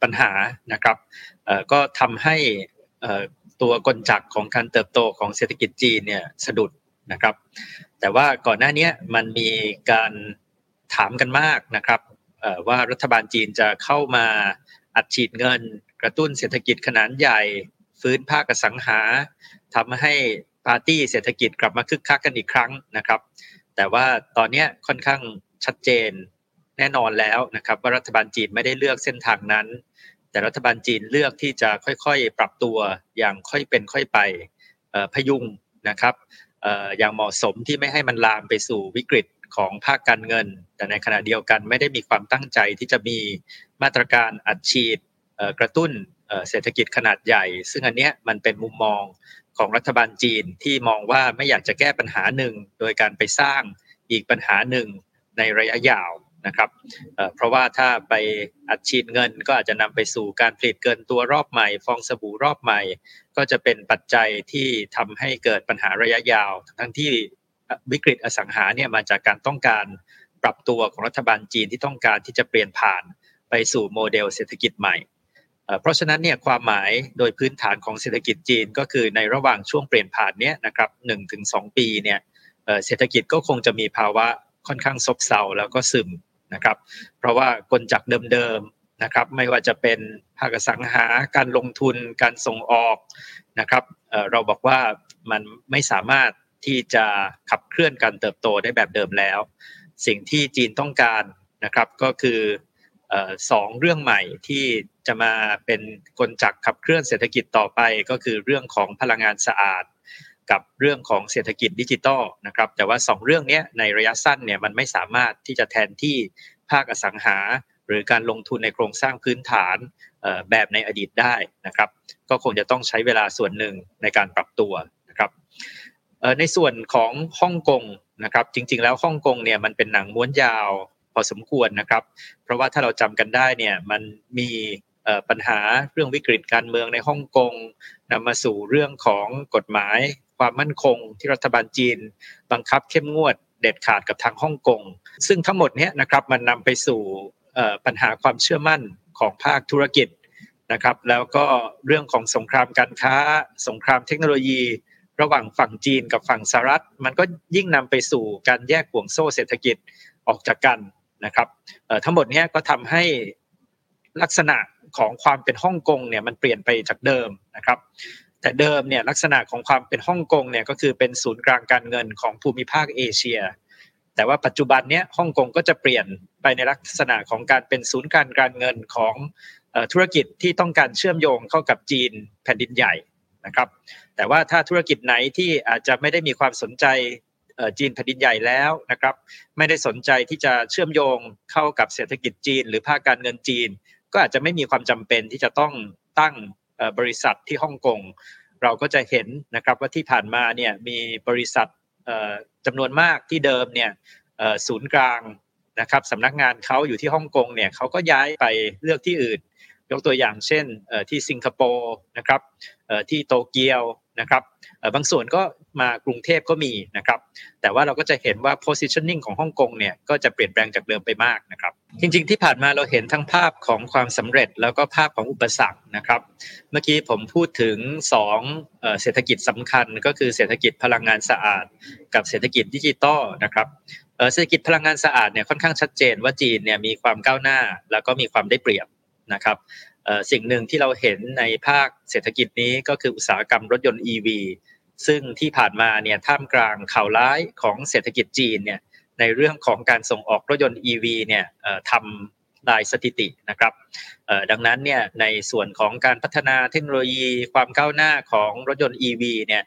ปัญหานะครับ ก็ทำให้ตัวกลจักของการเติบโตของเศรษฐกิจจีนเนี่ยสะดุดนะครับ แต่ว่าก่อนหน้านี้มันมีการถามกันมากนะครับว่ารัฐบาลจีนจะเข้ามาอัดฉีดเงิน กระตุ้นเศรษฐกิจขนาดใหญ่ ฟื้นภาคสังหาทำให้ปาร์ตี้เศรษฐกิจกลับมาคึกคักกันอีกครั้งนะครับ แต่ว่าตอนนี้ค่อนข้างชัดเจนแน่นอนแล้วนะครับ ว่ารัฐบาลจีนไม่ได้เลือกเส้นทางนั้น แต่รัฐบาลจีนเลือกที่จะค่อยๆ ปรับตัวอย่างค่อยเป็นค่อยไปพยุงนะครับอย่างเหมาะสมที่ไม่ให้มันลามไปสู่วิกฤตของภาคการเงิน แต่ในขณะเดียวกันไม่ได้มีความตั้งใจที่จะมีมาตรการอัดฉีดกระตุ้นเศรษฐกิจขนาดใหญ่ ซึ่งอันเนี้ยมันเป็นมุมมองของรัฐบาลจีนที่มองว่าไม่อยากจะแก้ปัญหาหนึ่ง โดยการไปสร้างอีกปัญหาหนึ่งในระยะยาว นะครับเพราะว่าถ้าไปอัดฉีดเงินก็อาจจะนำไปสู่การผลิตเกินตัวรอบใหม่ ฟองสบู่รอบใหม่ ก็จะเป็นปัจจัยที่ทำให้เกิดปัญหาระยะยาว ทั้งที่วิกฤตอสังหาเนี่ยมาจากการต้องการปรับตัวของรัฐบาลจีนที่ต้องการที่จะเปลี่ยนผ่านไปสู่โมเดลเศรษฐกิจใหม่เพราะฉะนั้นเนี่ยความหมายโดยพื้นฐานของเศรษฐกิจจีนก็คือในระหว่างช่วงเปลี่ยนผ่านเนี้ยนะครับหนึ่งถึงสองปีเนี่ยเศรษฐกิจก็คงจะมีภาวะค่อนข้างซบเซาแล้วก็ซึม นะครับ เพราะว่ากลจักเดิมๆนะครับ ไม่ว่าจะเป็นภาคสังหาการลงทุนการส่งออกนะครับเราบอกว่ามันไม่สามารถที่จะขับเคลื่อนการเติบโตได้แบบเดิมแล้ว สิ่งที่จีนต้องการนะครับก็คือสองเรื่องใหม่ที่จะมาเป็นกลจักขับเคลื่อนเศรษฐกิจต่อไป ก็คือเรื่องของพลังงานสะอาด กับเรื่องของเศรษฐกิจดิจิตอลนะครับ แต่ว่า 2 เรื่องนี้ในระยะสั้นเนี่ยมันไม่สามารถที่จะแทนที่ภาคอสังหา หรือการลงทุนในโครงสร้างพื้นฐานแบบในอดีตได้นะครับ ก็คงจะต้องใช้เวลาส่วนหนึ่งในการปรับตัวนะครับในส่วนของฮ่องกงนะครับ จริง ๆ แล้วฮ่องกงเนี่ยมันเป็นหนังม้วนยาวพอสมควรนะครับ เพราะว่าถ้าเราจำกันได้เนี่ยมันมีปัญหาเรื่องวิกฤตการเมืองในฮ่องกงนำมาสู่เรื่องของกฎหมาย ความมั่นคงที่รัฐบาลจีน บังคับเข้มงวดเด็ดขาดกับทางฮ่องกง ซึ่งทั้งหมดนี้นะครับมันนำไปสู่ปัญหาความเชื่อมั่นของภาคธุรกิจนะครับ แล้วก็เรื่องของสงครามการค้า สงครามเทคโนโลยี ระหว่างฝั่งจีนกับฝั่งสหรัฐ มันก็ยิ่งนำไปสู่การแยกห่วงโซ่เศรษฐกิจออกจากกันนะครับทั้งหมดนี้ก็ทำให้ลักษณะของความเป็นฮ่องกงเนี่ยมันเปลี่ยนไปจากเดิมนะครับ แต่เดิมเนี่ยลักษณะของความเป็นฮ่องกงเนี่ยก็คือเป็นศูนย์กลางการเงินของภูมิภาคเอเชีย แต่ว่าปัจจุบันเนี้ยฮ่องกงก็จะเปลี่ยนไปในลักษณะของการเป็นศูนย์กลางการเงินของธุรกิจที่ต้องการเชื่อมโยงเข้ากับจีนแผ่นดินใหญ่นะครับ แต่ว่าถ้าธุรกิจไหนที่อาจจะไม่ได้มีความสนใจจีนแผ่นดินใหญ่แล้วนะครับ ไม่ได้สนใจที่จะเชื่อมโยงเข้ากับเศรษฐกิจจีน หรือภาคการเงินจีน ก็อาจจะไม่มีความจำเป็นที่จะต้องตั้ง บริษัทที่ฮ่องกงเราก็จะเห็นนะครับว่าที่ผ่านมาเนี่ยมีบริษัทจำนวนมากที่เดิมเนี่ยศูนย์กลางนะครับสำนักงานเขาอยู่ที่ฮ่องกงเนี่ยเขาก็ย้ายไปเลือกที่อื่น ยกตัวอย่างเช่นที่สิงคโปร์นะครับที่โตเกียว นะครับบางส่วนก็มากรุงเทพก็มีนะครับ แต่ว่าเราก็จะเห็นว่า positioning ของฮ่องกงเนี่ยก็จะเปลี่ยนแปลงจากเดิมไปมากนะครับ จริงๆที่ผ่านมาเราเห็นทั้งภาพของความสำเร็จแล้วก็ภาพของอุปสรรคนะครับ เมื่อกี้ผมพูดถึง2เศรษฐกิจสำคัญก็คือเศรษฐกิจพลังงานสะอาด กับเศรษฐกิจดิจิตอลนะครับเศรษฐกิจพลังงานสะอาดเนี่ยค่อนข้างชัดเจนว่าจีนเนี่ยมีความก้าวหน้า แล้วก็มีความได้เปรียบนะครับ สิ่งหนึ่งที่เราเห็นในภาคเศรษฐกิจนี้ก็คืออุตสาหกรรมรถยนต์ EV ซึ่งที่ผ่านมาเนี่ยท่ามกลางข่าวร้ายของเศรษฐกิจจีนเนี่ยในเรื่องของการส่งออกรถยนต์ EV เนี่ยทำลายสถิตินะครับดังนั้นเนี่ยในส่วนของการพัฒนาเทคโนโลยีความก้าวหน้าของรถยนต์ EV เนี่ย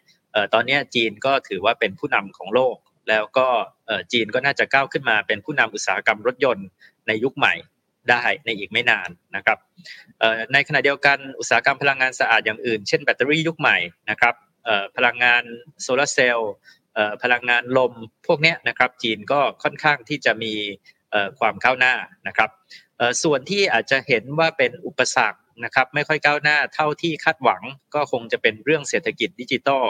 ตอนนี้จีนก็ถือว่าเป็นผู้นำของโลก แล้วก็จีนก็น่าจะก้าวขึ้นมาเป็นผู้นำอุตสาหกรรมรถยนต์ในยุคใหม่ ได้ในอีกไม่นานนะครับในขณะเดียวกันอุตสาหกรรมพลังงานสะอาดอย่างอื่น เช่นแบตเตอรี่ยุคใหม่นะครับพลังงานโซลาเซลล์พลังงานลมพวกนี้นะครับจีนก็ค่อนข้างที่จะมีความก้าวหน้านะครับส่วนที่อาจจะเห็นว่าเป็นอุปสรรคนะครับไม่ค่อยก้าวหน้าเท่าที่คาดหวังก็คงจะเป็นเรื่องเศรษฐกิจดิจิทัล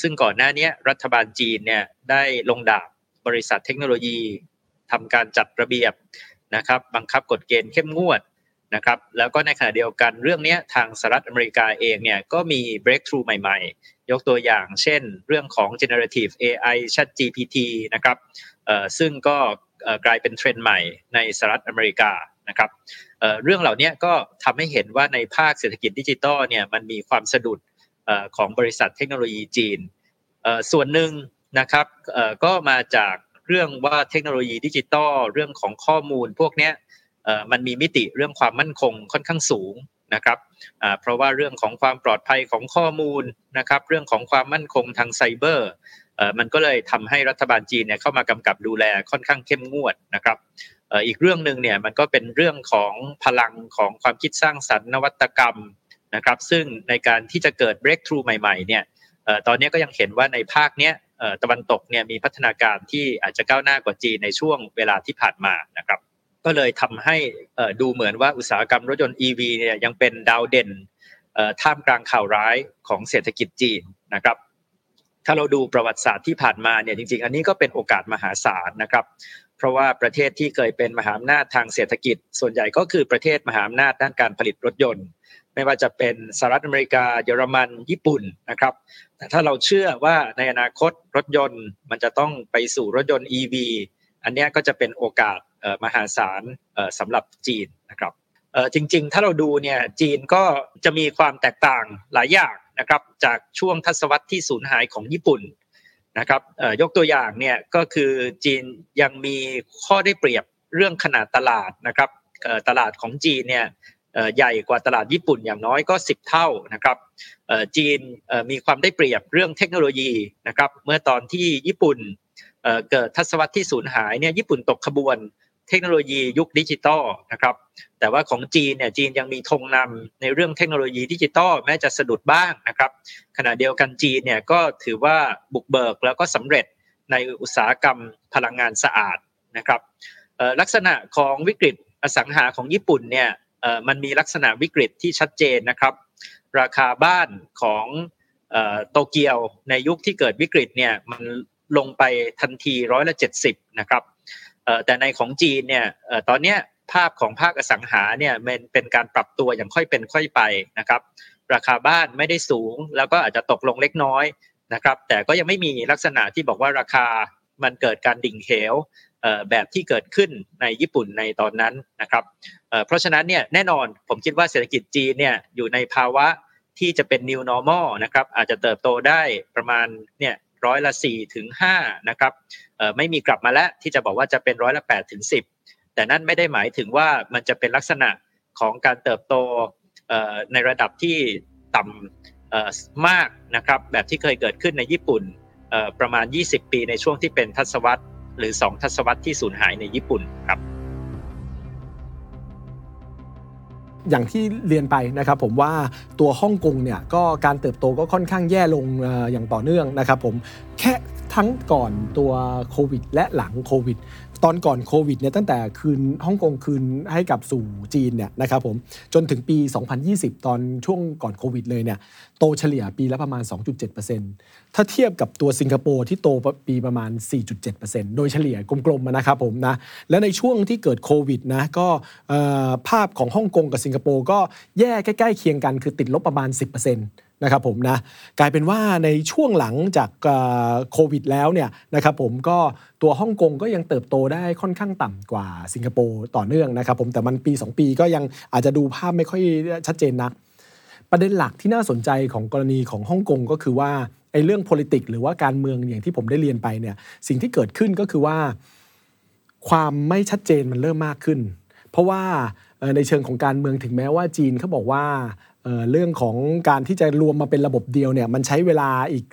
ซึ่งก่อนหน้านี้รัฐบาลจีนเนี่ยได้ลงดาบบริษัทเทคโนโลยีทำการจัดระเบียบ นะครับบังคับกฎเกณฑ์เข้มงวดนะครับแล้วก็ในขณะเดียวกันเรื่องนี้ทางสหรัฐอเมริกาเองเนี่ยก็มี breakthrough ใหม่ๆ ยกตัวอย่างเช่นเรื่องของ generative AI Chat GPT นะครับซึ่งก็กลายเป็นเทรนด์ใหม่ในสหรัฐอเมริกานะครับเรื่องเหล่านี้ก็ทำให้เห็นว่าในภาคเศรษฐกิจดิจิทัลเนี่ยมันมีความสะดุดของบริษัทเทคโนโลยีจีนส่วนหนึ่งนะครับก็มาจาก เรื่องว่าเทคโนโลยีดิจิตอลเรื่องของข้อมูล พวกนี้มันมีมิติเรื่องความมั่นคงค่อนข้างสูงนะครับเพราะว่าเรื่องของความปลอดภัยของข้อมูลนะครับ เรื่องของความมั่นคงทางไซเบอร์มันก็เลยทำให้รัฐบาลจีนเนี่ยเข้ามากำกับดูแลค่อนข้างเข้มงวดนะครับอีกเรื่องหนึ่งเนี่ยมันก็เป็นเรื่องของพลังของความคิดสร้างสรรค์นวัตกรรมนะครับ ซึ่งในการที่จะเกิด breakthrough ใหม่ๆเนี่ยตอนนี้ก็ยังเห็นว่าในภาคเนี้ย ตะวันตกเนี่ยมีพัฒนาการที่อาจจะก้าวหน้ากว่าจีนในช่วงเวลาที่ผ่านมานะครับ ก็เลยทำให้ดูเหมือนว่าอุตสาหกรรมรถยนต์ EV เนี่ยยังเป็นดาวเด่นท่ามกลางข่าวร้ายของเศรษฐกิจจีนนะครับถ้าเราดูประวัติศาสตร์ที่ผ่านมาเนี่ยจริงๆ อันนี้ก็เป็นโอกาสมหาศาลนะครับ เพราะว่าประเทศที่เคยเป็นมหาอำนาจทางเศรษฐกิจ ส่วนใหญ่ก็คือประเทศมหาอำนาจด้านการผลิตรถยนต์ ไม่ว่าจะเป็นสหรัฐอเมริกา เยอรมันญี่ปุ่นนะครับ แต่ถ้าเราเชื่อว่าในอนาคตรถยนต์มันจะต้องไปสู่รถยนต์ EV อันนี้ก็จะเป็นโอกาสมหาศาลสำหรับจีนนะครับจริง ๆ ถ้าเราดูเนี่ยจีนก็จะมีความแตกต่างหลายอย่างนะครับจากช่วงทศวรรษที่สูญหายของญี่ปุ่นนะครับยกตัวอย่างเนี่ยก็คือจีนยังมีข้อได้เปรียบเรื่องขนาดตลาดนะครับตลาดของจีนเนี่ย ใหญ่กว่าตลาดญี่ปุ่นอย่างน้อยก็ 10 เท่านะครับจีนมีความได้เปรียบเรื่องเทคโนโลยีนะครับเมื่อตอนที่ญี่ปุ่นเกิดทศวรรษที่สูญหายเนี่ยญี่ปุ่นตกขบวนเทคโนโลยียุคดิจิตอลนะครับแต่ว่าของจีนเนี่ยจีนยังมีธงนำในเรื่องเทคโนโลยีดิจิตอลแม้จะสะดุดบ้างนะครับขณะเดียวกันจีนเนี่ยก็ถือว่าบุกเบิกแล้วก็สำเร็จในอุตสาหกรรมพลังงานสะอาดนะครับลักษณะของวิกฤตอสังหาของญี่ปุ่นเนี่ย มันมีลักษณะวิกฤตที่ชัดเจนนะครับ ราคาบ้านของโตเกียวในยุคที่เกิดวิกฤตเนี่ยมันลงไปทันทีร้อยละเจ็ดสิบนะครับแต่ในของจีนเนี่ยตอนนี้ภาพของภาคอสังหาเนี่ยมันเป็นการปรับตัวอย่างค่อยเป็นค่อยไปนะครับ ราคาบ้านไม่ได้สูงแล้วก็อาจจะตกลงเล็กน้อยนะครับ แต่ก็ยังไม่มีลักษณะที่บอกว่าราคา มันเกิดการดิ่งเหวแบบที่เกิดขึ้นในญี่ปุ่นในตอนนั้นนะครับเพราะฉะนั้นเนี่ยแน่นอนผมคิดว่าเศรษฐกิจจีนเนี่ยอยู่ในภาวะที่จะเป็น new normal นะครับอาจจะเติบโตได้ประมาณเนี่ยร้อยละสี่ถึงห้านะครับไม่มีกลับมาแล้วที่จะบอกว่าจะเป็นร้อยละแปดถึงสิบแต่นั่นไม่ได้หมายถึงว่ามันจะเป็นลักษณะของการเติบโตในระดับที่ต่ำมากนะครับแบบที่เคยเกิดขึ้นในญี่ปุ่น ประมาณ 20 ปีในช่วงที่เป็นทศวรรษหรือ 2 ทศวรรษที่สูญหายในญี่ปุ่นครับ อย่างที่เรียนไปนะครับผมว่าตัวฮ่องกงเนี่ยก็การเติบโตก็ค่อนข้างแย่ลงอย่างต่อเนื่องนะครับผมแค่ทั้งก่อนตัวโควิดและหลังโควิด ตอนก่อนโควิดเนี่ยตั้งแต่คืนฮ่องกงคืนให้กับสู่จีนเนี่ยนะครับผมจนถึงปี 2020 ตอนช่วงก่อนโควิดเลยเนี่ยโตเฉลี่ยปีละประมาณ 2.7%ถ้าเทียบกับตัวสิงคโปร์ที่โตปีประมาณ 4.7%โดยเฉลี่ยกลมๆนะครับผมนะและในช่วงที่เกิดโควิดนะก็ภาพของฮ่องกงกับสิงคโปร์ก็แย่ใกล้ๆเคียงกันคือติดลบประมาณ 10% นะครับผมนะกลายเป็นว่าในช่วงหลังจากโควิดแล้วเนี่ยนะครับผมก็ตัวฮ่องกงก็ยังเติบโตได้ค่อนข้างต่ำกว่าสิงคโปร์ต่อเนื่องนะครับผมแต่มันปี 2 ปีก็ยังอาจจะดูภาพไม่ค่อยชัดเจนนัก ประเด็นหลักที่น่าสนใจของกรณีของฮ่องกงก็คือว่าไอ้เรื่อง politics หรือว่าการเมืองอย่างที่ผมได้เรียนไปเนี่ยสิ่งที่เกิดขึ้นก็คือว่า ความไม่ชัดเจนมันเริ่มมากขึ้น เพราะว่าในเชิงของการเมืองถึงแม้ว่าจีนเขาบอกว่า เรื่องของการที่จะรวมมาเป็นระบบเดียวเนี่ยมันใช้เวลาอีก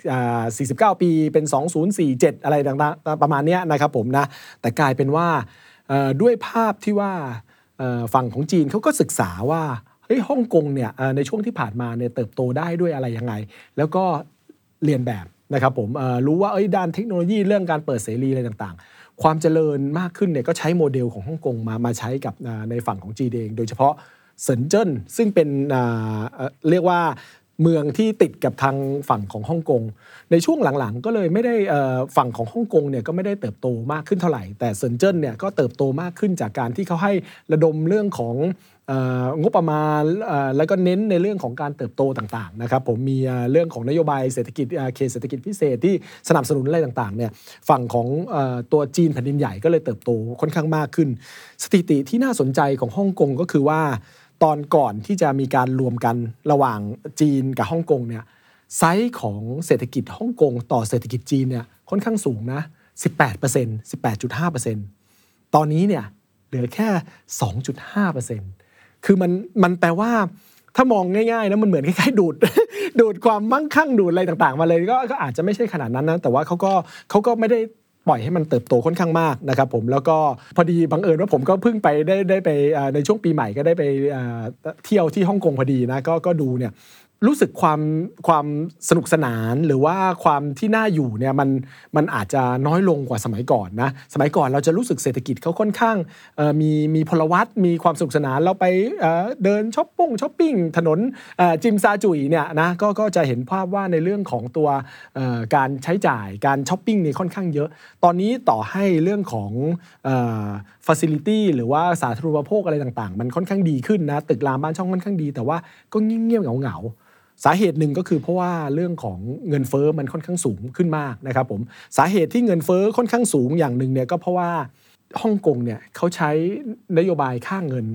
49 ปีเป็น 2047 อะไรต่างๆ ประมาณนี้นะครับผมนะ แต่กลายเป็นว่าด้วยภาพที่ว่าฝั่งของจีนเขาก็ศึกษาว่าเฮ้ยฮ่องกงเนี่ยในช่วงที่ผ่านมาเนี่ยเติบโตได้ด้วยอะไรยังไง แล้วก็เรียนแบบนะครับผมรู้ว่าเอ้ยด้านเทคโนโลยีเรื่องการเปิดเสรีอะไรต่างๆ ความเจริญมากขึ้นเนี่ยก็ใช้โมเดลของฮ่องกงมามาใช้กับในฝั่งของจีนเอง โดยเฉพาะ เซินเจิ้นซึ่งเป็นเรียกว่าเมืองที่ติดกับทางฝั่งของฮ่องกง ในช่วงหลังๆ ก็เลยไม่ได้ฝั่งของฮ่องกงเนี่ยก็ไม่ได้เติบโตมากขึ้นเท่าไหร่ แต่เซินเจิ้นเนี่ยก็เติบโตมากขึ้นจากการที่เขาให้ระดมเรื่องของงบประมาณแล้วก็เน้นในเรื่องของการเติบโตต่างๆนะครับผมมีเรื่องของนโยบายเศรษฐกิจเคเศรษฐกิจพิเศษที่สนับสนุนอะไรต่างๆเนี่ยฝั่งของตัวจีนแผ่นดินใหญ่ก็เลยเติบโตค่อนข้างมากขึ้น สถิติที่น่าสนใจของฮ่องกงก็คือว่า ตอนก่อนที่จะมีการรวมกันระหว่างจีนกับฮ่องกงเนี่ยไซส์ของเศรษฐกิจฮ่องกงต่อเศรษฐกิจจีนเนี่ยค่อนข้างสูงนะ 18% 18.5%ตอนนี้เนี่ยเหลือแค่ 2.5%คือมันมันแปลว่าถ้ามองง่ายๆนะมันเหมือนคล้ายๆดูดดูดความมั่งคั่งดูดอะไรต่างๆ มาเลยก็ก็อาจจะไม่ใช่ขนาดนั้นนะแต่ว่าเขาก็เขาก็ไม่ได้ ปล่อยให้มันเติบโตค่อนข้างมากนะครับผมแล้วก็พอดีบังเอิญว่าผมก็เพิ่งไปได้ได้ไปในช่วงปีใหม่ก็ได้ไปเที่ยวที่ฮ่องกงพอดีนะก็ก็ดูเนี่ย รู้สึกความความสนุกสนานหรือว่าความที่น่าอยู่เนี่ยมันมันอาจจะน้อยลงกว่าสมัยก่อนนะสมัยก่อนเราจะรู้สึกเศรษฐกิจเขาค่อนข้างมีมีพลวัตมีความสนุกสนานเราไปเเดินช้อปปิ้งช้อปปิ้งถนนจิมซาจุยเนี่ยนะก็ก็จะเห็นภาพว่าในเรื่องของตัวการใช้จ่ายการช้อปปิ้งนี่ค่อนข้างเยอะ ตอนนี้ต่อให้เรื่องของเอ่อ facility หรือว่าสาธารณูปโภคอะไรต่างๆ มันค่อนข้างดีขึ้นนะตึกรามบ้านช่องค่อนข้างดี แต่ว่าก็เงียบๆเหงาๆ สาเหตุหนึ่งก็คือเพราะว่าเรื่องของเงินเฟอ้อมันค่อนข้างสูงขึ้นมากนะครับผมสาเหตุที่เงินเฟอ้อค่อนข้างสูงอย่างหนึ่งเนี่ยก็เพราะว่าฮ่องกงเนี่ยเขาใช้นโยบายค่าเงิน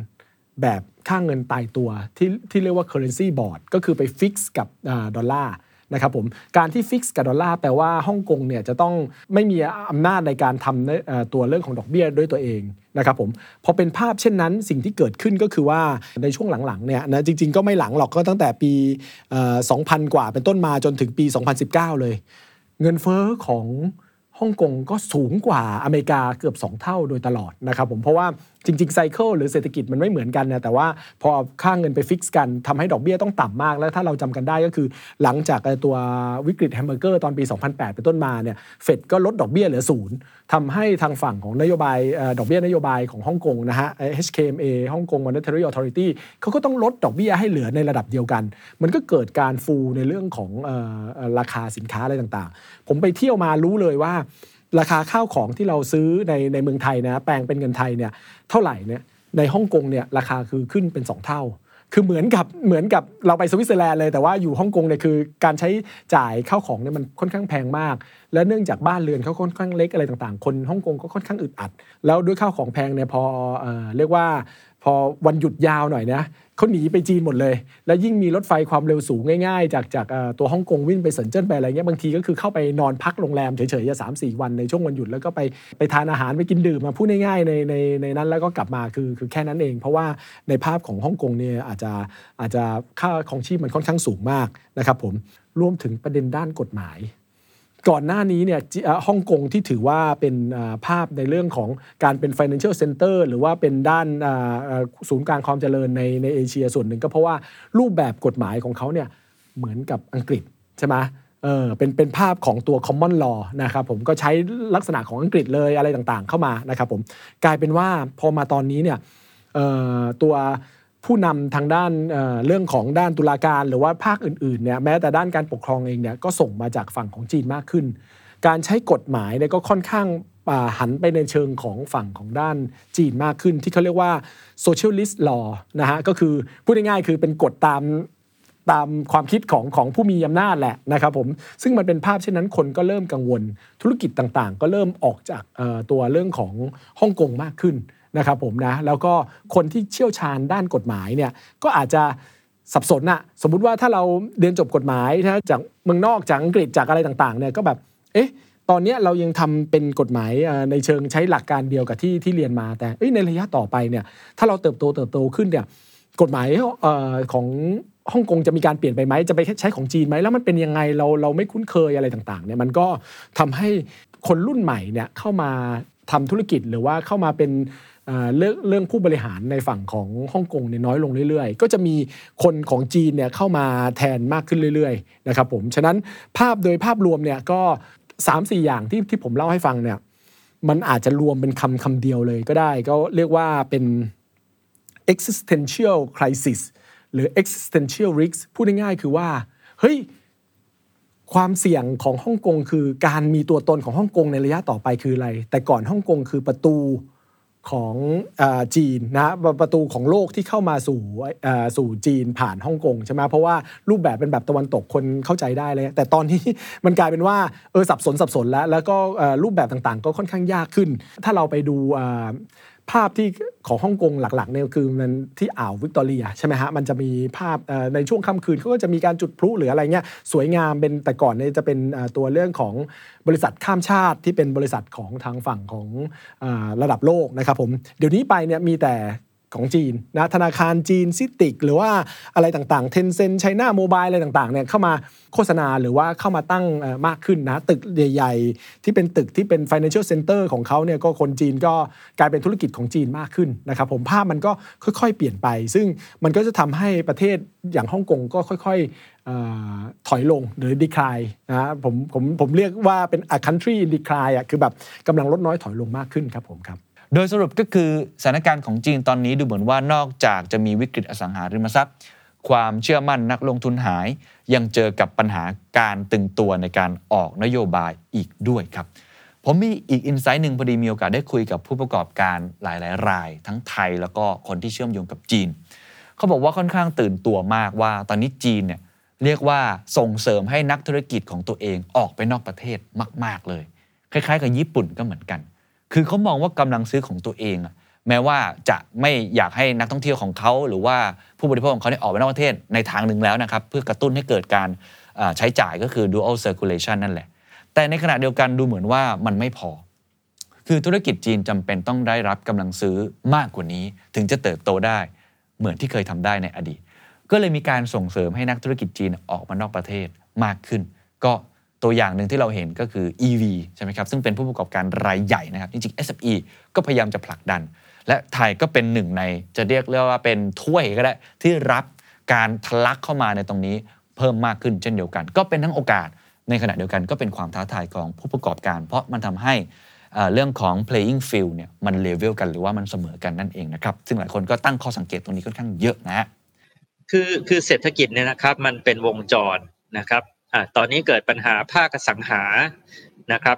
แบบค่าเงินตายตัวที่ที่เรียกว่า currency board ก็คือไปฟิกซ์กับอดอลลาร์ นะครับผมการที่ฟิกซ์กับดอลลาร์แปลว่าฮ่องกงเนี่ยจะต้องไม่มีอำนาจในการทำตัวเรื่องของดอกเบี้ยด้วยตัวเองนะครับผมพอเป็นภาพเช่นนั้นสิ่งที่เกิดขึ้นก็คือว่าในช่วงหลังๆเนี่ยนะจริงๆก็ไม่หลังหรอกก็ตั้งแต่ปี 2000 กว่าเป็นต้นมาจนถึงปี 2019 เลย เงินเฟ้อของฮ่องกงก็สูงกว่าอเมริกาเกือบ 2 เท่าโดยตลอดนะครับผมเพราะว่า จริงๆไซเคิลหรือเศรษฐกิจมันไม่เหมือนกันนะแต่ว่าพอค่าเงินไป fix กันทำให้ดอกเบี้ยต้องต่ำมาก แล้วถ้าเราจำกันได้ก็คือ หลังจากตัววิกฤตแฮมเบอร์เกอร์ตอนปี 2008 เป็นต้นมาเนี่ยเฟดก็ลดดอกเบี้ยเหลือศูนย์ทำให้ทางฝั่งของนโยบายดอกเบี้ยนโยบายของฮ่องกงนะฮะ HKMA ฮ่องกง Monetary Authority เขาก็ต้องลดดอกเบี้ยให้เหลือในระดับเดียวกัน มันก็เกิดการฟูในเรื่องของเอ่อราคาสินค้าอะไรต่างๆ ผมไปเที่ยวมารู้เลยว่า ราคาข้าวของที่เราซื้อในในเมืองไทยนะแปลงเป็นเงินไทยเนี่ยเท่าไหร่เนี่ยในฮ่องกงเนี่ยราคาคือขึ้นเป็น 2 เท่า คือเหมือนกับเหมือนกับเราไปสวิตเซอร์แลนด์เลยแต่ว่าอยู่ฮ่องกงเนี่ยคือการใช้จ่ายข้าวของเนี่ยมันค่อนข้างแพงมาก และเนื่องจากบ้านเรือนเขาค่อนข้างเล็กอะไรต่างๆ คนฮ่องกงก็ค่อนข้างอึดอัด แล้วด้วยข้าวของแพงเนี่ยพอเอ่อเรียกว่าพอวันหยุดยาวหน่อยนะ เขาหนีไปจีนหมดเลย แล้วยิ่งมีรถไฟความเร็วสูงง่ายๆ จากจากตัวฮ่องกงวิ่งไปเซินเจิ้นไปอะไรเงี้ยบางทีก็คือเข้าไปนอนพักโรงแรมเฉยๆสามสี่วันในช่วงวันหยุดแล้วก็ไปไปทานอาหารไปกินดื่มมาพูดง่ายๆในในในนั้นแล้วก็กลับมาคือคือแค่นั้นเอง เพราะว่าในภาพของฮ่องกงเนี่ยอาจจะอาจจะค่าของชีพมันค่อนข้างสูงมากนะครับผมรวมถึงประเด็นด้านกฎหมาย ก่อนหน้านี้เนี่ยฮ่องกงที่ถือว่าเป็นภาพในเรื่องของการเป็น financial center หรือว่าเป็นด้านศูนย์กลางความเจริญในในเอเชียส่วนหนึ่งก็เพราะว่ารูปแบบกฎหมายของเขาเนี่ยเหมือนกับอังกฤษใช่ไหมเออเป็นเป็นภาพของตัว common law นะครับผมก็ใช้ลักษณะของอังกฤษเลยอะไรต่างๆเข้ามานะครับผมกลายเป็นว่าพอมาตอนนี้เนี่ยตัว ผู้นำทางด้านเรื่องของด้านตุลาการ หรือว่าภาคอื่นๆเนี่ยแม้แต่ด้านการปกครองเองเนี่ยก็ส่งมาจากฝั่งของจีนมากขึ้น การใช้กฎหมายเนี่ยก็ค่อนข้างหันไปในเชิงของฝั่งของด้านจีนมากขึ้น ที่เขาเรียกว่า socialist law นะฮะก็คือพูดง่ายๆคือเป็นกฎตามตามความคิดของของผู้มีอำนาจแหละนะครับผมซึ่งมันเป็นภาพเช่นนั้นคนก็เริ่มกังวล ธุรกิจต่างๆ ก็เริ่มออกจากตัวเรื่องของฮ่องกงมากขึ้น นะครับผมนะแล้วก็คนที่เชี่ยวชาญด้านกฎหมายเนี่ยก็อาจจะสับสนอะสมมุติว่าถ้าเราเรียนจบกฎหมายนะจากเมืองนอกจากอังกฤษจากอะไรต่างๆเนี่ยก็แบบเอ๊ะตอนนี้เรายังทำเป็นกฎหมายในเชิงใช้หลักการเดียวกับที่ที่เรียนมาแต่ในระยะต่อไปเนี่ยถ้าเราเติบโตเติบโตขึ้นเนี่ยกฎหมายออของฮ่องกงจะมีการเปลี่ยนไปไหมจะไปใช้ของจีนไหมแล้วมันเป็นยังไงเราเราไม่คุ้นเคยอะไรต่างๆเนี่ยมันก็ทำให้คนรุ่นใหม่เนี่ยเข้ามาทำธุรกิจหรือว่าเข้ามาเป็น เรื่องเรื่องผู้บริหารในฝั่งของฮ่องกงเนี่ยน้อยลงเรื่อยๆ ก็จะมีคนของจีนเนี่ยเข้ามาแทนมากขึ้นเรื่อยๆนะครับผมฉะนั้นภาพโดยภาพรวมเนี่ยก็สามสี่อย่างที่ที่ผมเล่าให้ฟังเนี่ยมันอาจจะรวมเป็นคำคำเดียวเลยก็ได้ก็เรียกว่าเป็น existential crisis หรือ existential risk พูดง่ายๆคือว่า เฮ้ย ความเสี่ยงของฮ่องกงคือการมีตัวตนของฮ่องกงในระยะต่อไปคืออะไร แต่ก่อนฮ่องกงคือประตู ของอจีนนะประประตูของโลกที่เข้ามาสู่สู่จีนผ่านฮ่องกงใช่ไหมเพราะว่ารูปแบบเป็นแบบตะวันตกคนเข้าใจได้เลย แต่ตอนนี้มันกลายเป็นว่าเออสับสนสับสนแล้ว แล้วก็รูปแบบต่างๆ ก็ค่อนข้างยากขึ้น ถ้าเราไปดู ภาพที่ของฮ่องกงหลักๆเนี่ยคือมันที่อ่าววิกตอเรียใช่ไหมฮะมันจะมีภาพในช่วงค่ำคืนเขาก็จะมีการจุดพลุหรืออะไรเงี้ยสวยงามเป็นแต่ก่อนเนี่ยจะเป็นตัวเรื่องของบริษัทข้ามชาติที่เป็นบริษัทของทางฝั่งของอระดับโลกนะครับผมเดี๋ยวนี้ไปเนี่ยมีแต่ ของจีนนะธนาคารจีนซิติก หรือว่าอะไรต่างๆเทนเซ็นไชน่าโมบายอะไรต่างๆเนี่ยเข้ามาโฆษณาหรือว่าเข้ามาตั้งมากขึ้นนะตึกใหญ่ๆ ที่เป็นตึกที่เป็น financial center ของเขาเนี่ยก็คนจีนก็กลายเป็นธุรกิจของจีนมากขึ้นนะครับผมภาพมันก็ค่อยๆ เปลี่ยนไป ซึ่งมันก็จะทำให้ประเทศอย่างฮ่องกงก็ค่อยๆถอยลงหรือ decline นะผมผมผมเรียกว่าเป็น a country in decline อะคือแบบกำลังลดน้อยถอยลงมากขึ้นครับผมครับ โดยสรุปก็คือสถานการณ์ของจีนตอนนี้ดูเหมือนว่านอกจากจะมีวิกฤตอสังหาริมทรัพย์ ความเชื่อมั่นนักลงทุนหาย ยังเจอกับปัญหาการตึงตัวในการออกนโยบายอีกด้วยครับ ผมมีอีกอินไซต์หนึ่งพอดีมีโอกาสได้คุยกับผู้ประกอบการหลายๆ ราย ทั้งไทยแล้วก็คนที่เชื่อมโยงกับจีน เขาบอกว่าค่อนข้างตื่นตัวมากว่า ตอนนี้จีนเนี่ยเรียกว่าส่งเสริมให้นักธุรกิจของตัวเองออกไปนอกประเทศมาก ๆเลย คล้าย ๆ กับญี่ปุ่นก็เหมือนกัน คือเขามองว่ากำลังซื้อของตัวเองแม้ว่าจะไม่อยากให้นักท่องเที่ยวของเขาหรือว่าผู้บริโภคของเขาได้ออกไปนอกประเทศในทางหนึ่งแล้วนะครับ เพื่อกระตุ้นให้เกิดการใช้จ่ายก็คือ dual circulation นั่นแหละ แต่ในขณะเดียวกันดูเหมือนว่ามันไม่พอ คือธุรกิจจีนจำเป็นต้องได้รับกำลังซื้อมากกว่านี้ ถึงจะเติบโตได้เหมือนที่เคยทำได้ในอดีต ก็เลยมีการส่งเสริมให้นักธุรกิจจีนออกมานอกประเทศมากขึ้น ก็ ตัวอย่างหนึ่งที่เราเห็นก็คือ EV ใช่ไหมครับซึ่งเป็นผู้ประกอบการรายใหญ่นะครับจริงๆ SME ก็พยายามจะผลักดัน และไทยก็เป็นหนึ่งในจะเรียกเรียกว่าเป็นถ้วยก็ได้ที่รับการทะลักเข้ามาในตรงนี้เพิ่มมากขึ้นเช่นเดียวกัน ก็เป็นทั้งโอกาสในขณะเดียวกันก็เป็นความท้าทายของผู้ประกอบการ เพราะมันทำให้เรื่องของ playing field เนี่ยมันเลเวลกันหรือว่ามันเสมอกันนั่นเองนะครับ ซึ่งหลายคนก็ตั้งข้อสังเกตตรงนี้ค่อนข้างเยอะนะคือคือเศรษฐกิจเนี่ยนะครับมันเป็นวงจรนะครับ ตอนนี้เกิดปัญหาภาคอสังหานะครับ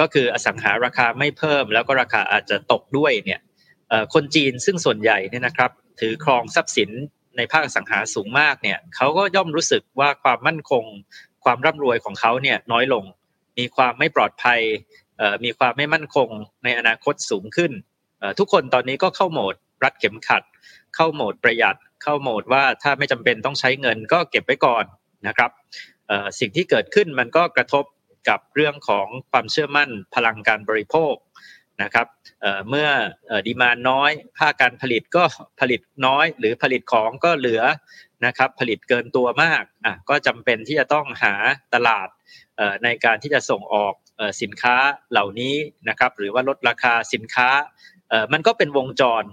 ก็คืออสังหาราคาไม่เพิ่ม แล้วก็ราคาอาจจะตกด้วยเนี่ยคนจีนซึ่งส่วนใหญ่เนี่ยนะครับ ถือครองทรัพย์สินในภาคสังหาสูงมากเนี่ยเขาก็ย่อมรู้สึกว่าความมั่นคง ความร่ำรวยของเขาเนี่ยน้อยลง มีความไม่ปลอดภัยมีความไม่มั่นคงในอนาคตสูงขึ้น ทุกคนตอนนี้ก็เข้าโหมดรัดเข็มขัด เข้าโหมดประหยัด เข้าโหมดว่าถ้าไม่จำเป็นต้องใช้เงินก็เก็บไว้ก่อนนะครับ สิ่งที่เกิดขึ้นมันก็กระทบกับเรื่องของความเชื่อมั่นพลังการบริโภคนะครับเมื่อดีมาน้อยภาคการผลิตก็ผลิตน้อย หรือผลิตของก็เหลือนะครับผลิตเกินตัวมากอะก็จำเป็นที่จะต้องหาตลาดในการที่จะส่งออกสินค้าเหล่านี้นะครับหรือว่าลดราคาสินค้ามันก็เป็นวงจร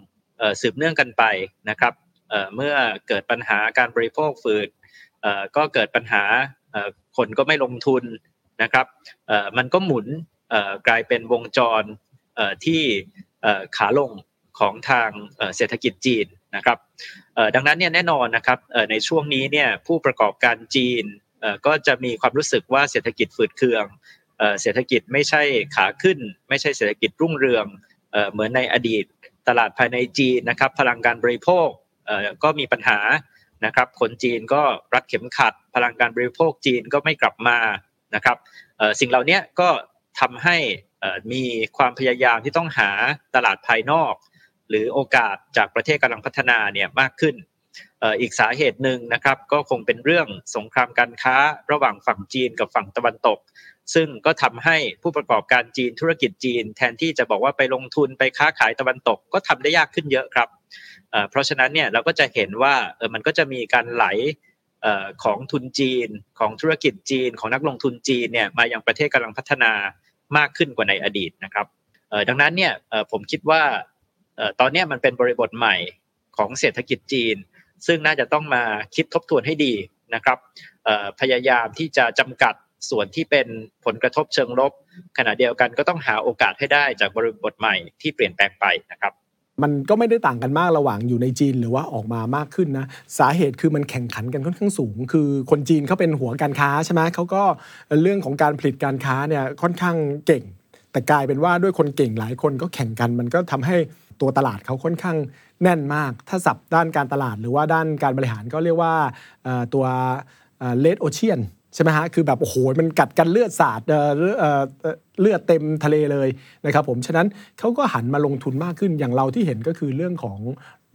สืบเนื่องกันไปนะครับเมื่อเกิดปัญหาการบริโภคฝืดก็เกิดปัญหา คนก็ไม่ลงทุนนะครับมันก็หมุนกลายเป็นวงจรที่ขาลงของทางเศรษฐกิจจีนนะครับดังนั้นเนี่ยแน่นอนนะครับในช่วงนี้เนี่ยผู้ประกอบการจีนก็จะมีความรู้สึกว่าเศรษฐกิจฝืดเคืองเศรษฐกิจไม่ใช่ขาขึ้น ไม่ใช่เศรษฐกิจรุ่งเรืองเหมือนในอดีต ตลาดภายในจีนนะครับพลังการบริโภคก็มีปัญหา นะครับคนจีนก็รัดเข็มขัด พลังการบริโภคจีนก็ไม่กลับมานะครับสิ่งเหล่านี้ก็ทำให้มีความพยายามที่ต้องหาตลาดภายนอก หรือโอกาสจากประเทศกำลังพัฒนาเนี่ยมากขึ้นอีกสาเหตุหนึ่งนะครับก็คงเป็นเรื่องสงครามการค้าระหว่างฝั่งจีนกับฝั่งตะวันตก ซึ่งก็ทำให้ผู้ประกอบการจีนธุรกิจจีน แทนที่จะบอกว่าไปลงทุนไปค้าขายตะวันตกก็ทำได้ยากขึ้นเยอะครับ เพราะฉะนั้นเนี่ยเราก็จะเห็นว่ามันก็จะมีการไหลของทุนจีนของธุรกิจจีนของนักลงทุนจีนเนี่ยมาอย่างประเทศกำลังพัฒนามากขึ้นกว่าในอดีตนะครับดังนั้นเนี่ยผมคิดว่าตอนนี้มันเป็นบริบทใหม่ของเศรษฐกิจจีน ซึ่งน่าจะต้องมาคิดทบทวนให้ดีนะครับพยายามที่จะจำกัด ส่วนที่เป็นผลกระทบเชิงลบ ขณะเดียวกันก็ต้องหาโอกาสให้ได้จากบริบทใหม่ที่เปลี่ยนแปลงไปนะครับมันก็ไม่ได้ต่างกันมากระหว่างอยู่ในจีนหรือว่าออกมามากขึ้นนะ สาเหตุคือมันแข่งขันกันค่อนข้างสูง คือคนจีนเขาเป็นหัวการค้าใช่ไหมเขาก็เรื่องของการผลิตการค้าเนี่ยค่อนข้างเก่ง แต่กลายเป็นว่าด้วยคนเก่งหลายคนก็แข่งกันมันก็ทำให้ตัวตลาดเขาค่อนข้างแน่นมาก ถ้าสับด้านการตลาดหรือว่าด้านการบริหารก็เรียกว่าตัวเลดโอเชียน ใช่ไหมฮะ คือแบบโอ้โหมันกัดกันเลือดสาดเลือดเต็มทะเลเลยนะครับผม ฉะนั้นเขาก็หันมาลงทุนมากขึ้นอย่างเราที่เห็นก็คือเรื่องของ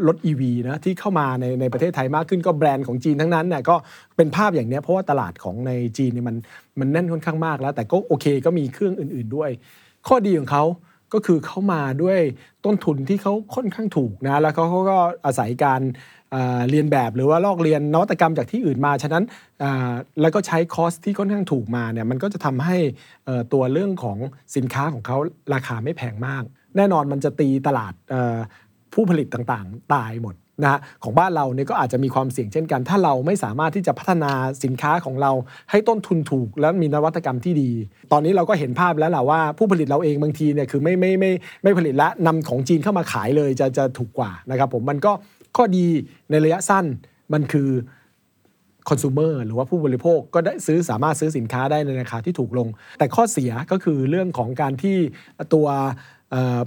รถ EV นะที่เข้ามาในในประเทศไทยมากขึ้นก็แบรนด์ของจีนทั้งนั้นเนี่ยก็เป็นภาพอย่างนี้เพราะว่าตลาดของในจีนเนี่ยมันมันแน่นค่อนข้างมากแล้ว แต่ก็โอเคก็มีเครื่องอื่น ๆด้วย ข้อดีของเขาก็คือเขามาด้วยต้นทุนที่เขาค่อนข้างถูกนะแล้วเขาก็อาศัยการ เรียนแบบหรือว่าลอกเรียนนวัตกรรมจากที่อื่นมา ฉะนั้นแล้วก็ใช้คอสที่ค่อนข้างถูกมาเนี่ยมันก็จะทำให้ตัวเรื่องของสินค้าของเขาราคาไม่แพงมาก แน่นอนมันจะตีตลาดผู้ผลิตต่างๆ ตายหมดนะฮะของบ้านเราเนี่ยก็อาจจะมีความเสี่ยงเช่นกัน ถ้าเราไม่สามารถที่จะพัฒนาสินค้าของเราให้ต้นทุนถูก และมีนวัตกรรมที่ดี ตอนนี้เราก็เห็นภาพแล้วแหละว่าผู้ผลิตเราเองบางทีเนี่ยคือไม่ไม่ไม่ไม่ผลิตและนำของจีนเข้ามาขายเลยจะจะถูกกว่านะครับผมมันก็ ข้อดีในระยะสั้นมันคือคอน sumer หรือว่าผู้บริโภคก็ได้ซื้อสามารถซื้อสินค้าได้ในราคาที่ถูกลง แต่ข้อเสียก็คือเรื่องของการที่ตัว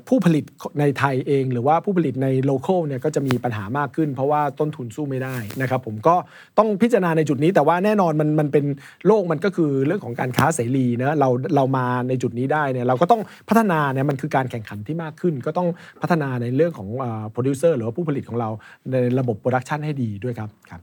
ผู้ผลิตในไทยเอง หรือว่าผู้ผลิตในโลเคอลเนี่ยก็จะมีปัญหามากขึ้น เพราะว่าต้นทุนสู้ไม่ได้นะครับผมก็ต้องพิจารณาในจุดนี้ แต่ว่าแน่นอนมันมันเป็นโลกมันก็คือเรื่องของการค้าเสรีนะเราเรามาในจุดนี้ได้เนี่ยเราก็ต้องพัฒนาเนี่ยมันคือการแข่งขันที่มากขึ้น ก็ต้องพัฒนาในเรื่องของโปรดิวเซอร์หรือว่าผู้ผลิตของเราในระบบ production ให้ดีด้วยครับครับ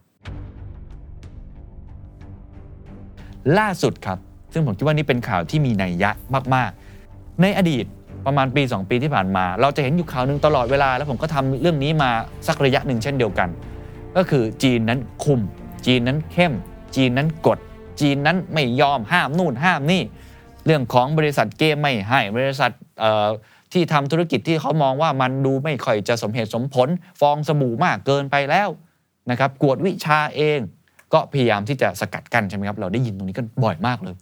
ล่าสุดครับ ซึ่งผมคิดว่านี่เป็นข่าวที่มีนัยยะมาก ๆ ในอดีต ประมาณปี 2 ปีที่ผ่านมา เราจะเห็นอยู่ข่าวหนึ่งตลอดเวลา แล้วผมก็ทำเรื่องนี้มาสักระยะหนึ่งเช่นเดียวกัน ก็คือจีนนั้นคุม จีนนั้นเข้ม จีนนั้นกด จีนนั้นไม่ยอมห้ามนู่นห้ามนี่ เรื่องของบริษัทเกมไม่ให้บริษัทที่ทำธุรกิจที่เขามองว่ามันดูไม่ค่อยจะสมเหตุสมผล ฟองสบู่มากเกินไปแล้วนะครับกวดวิชาเอง ก็พยายามที่จะสกัดกั้นใช่ไหมครับเราได้ยินตรงนี้กันบ่อยมากเลย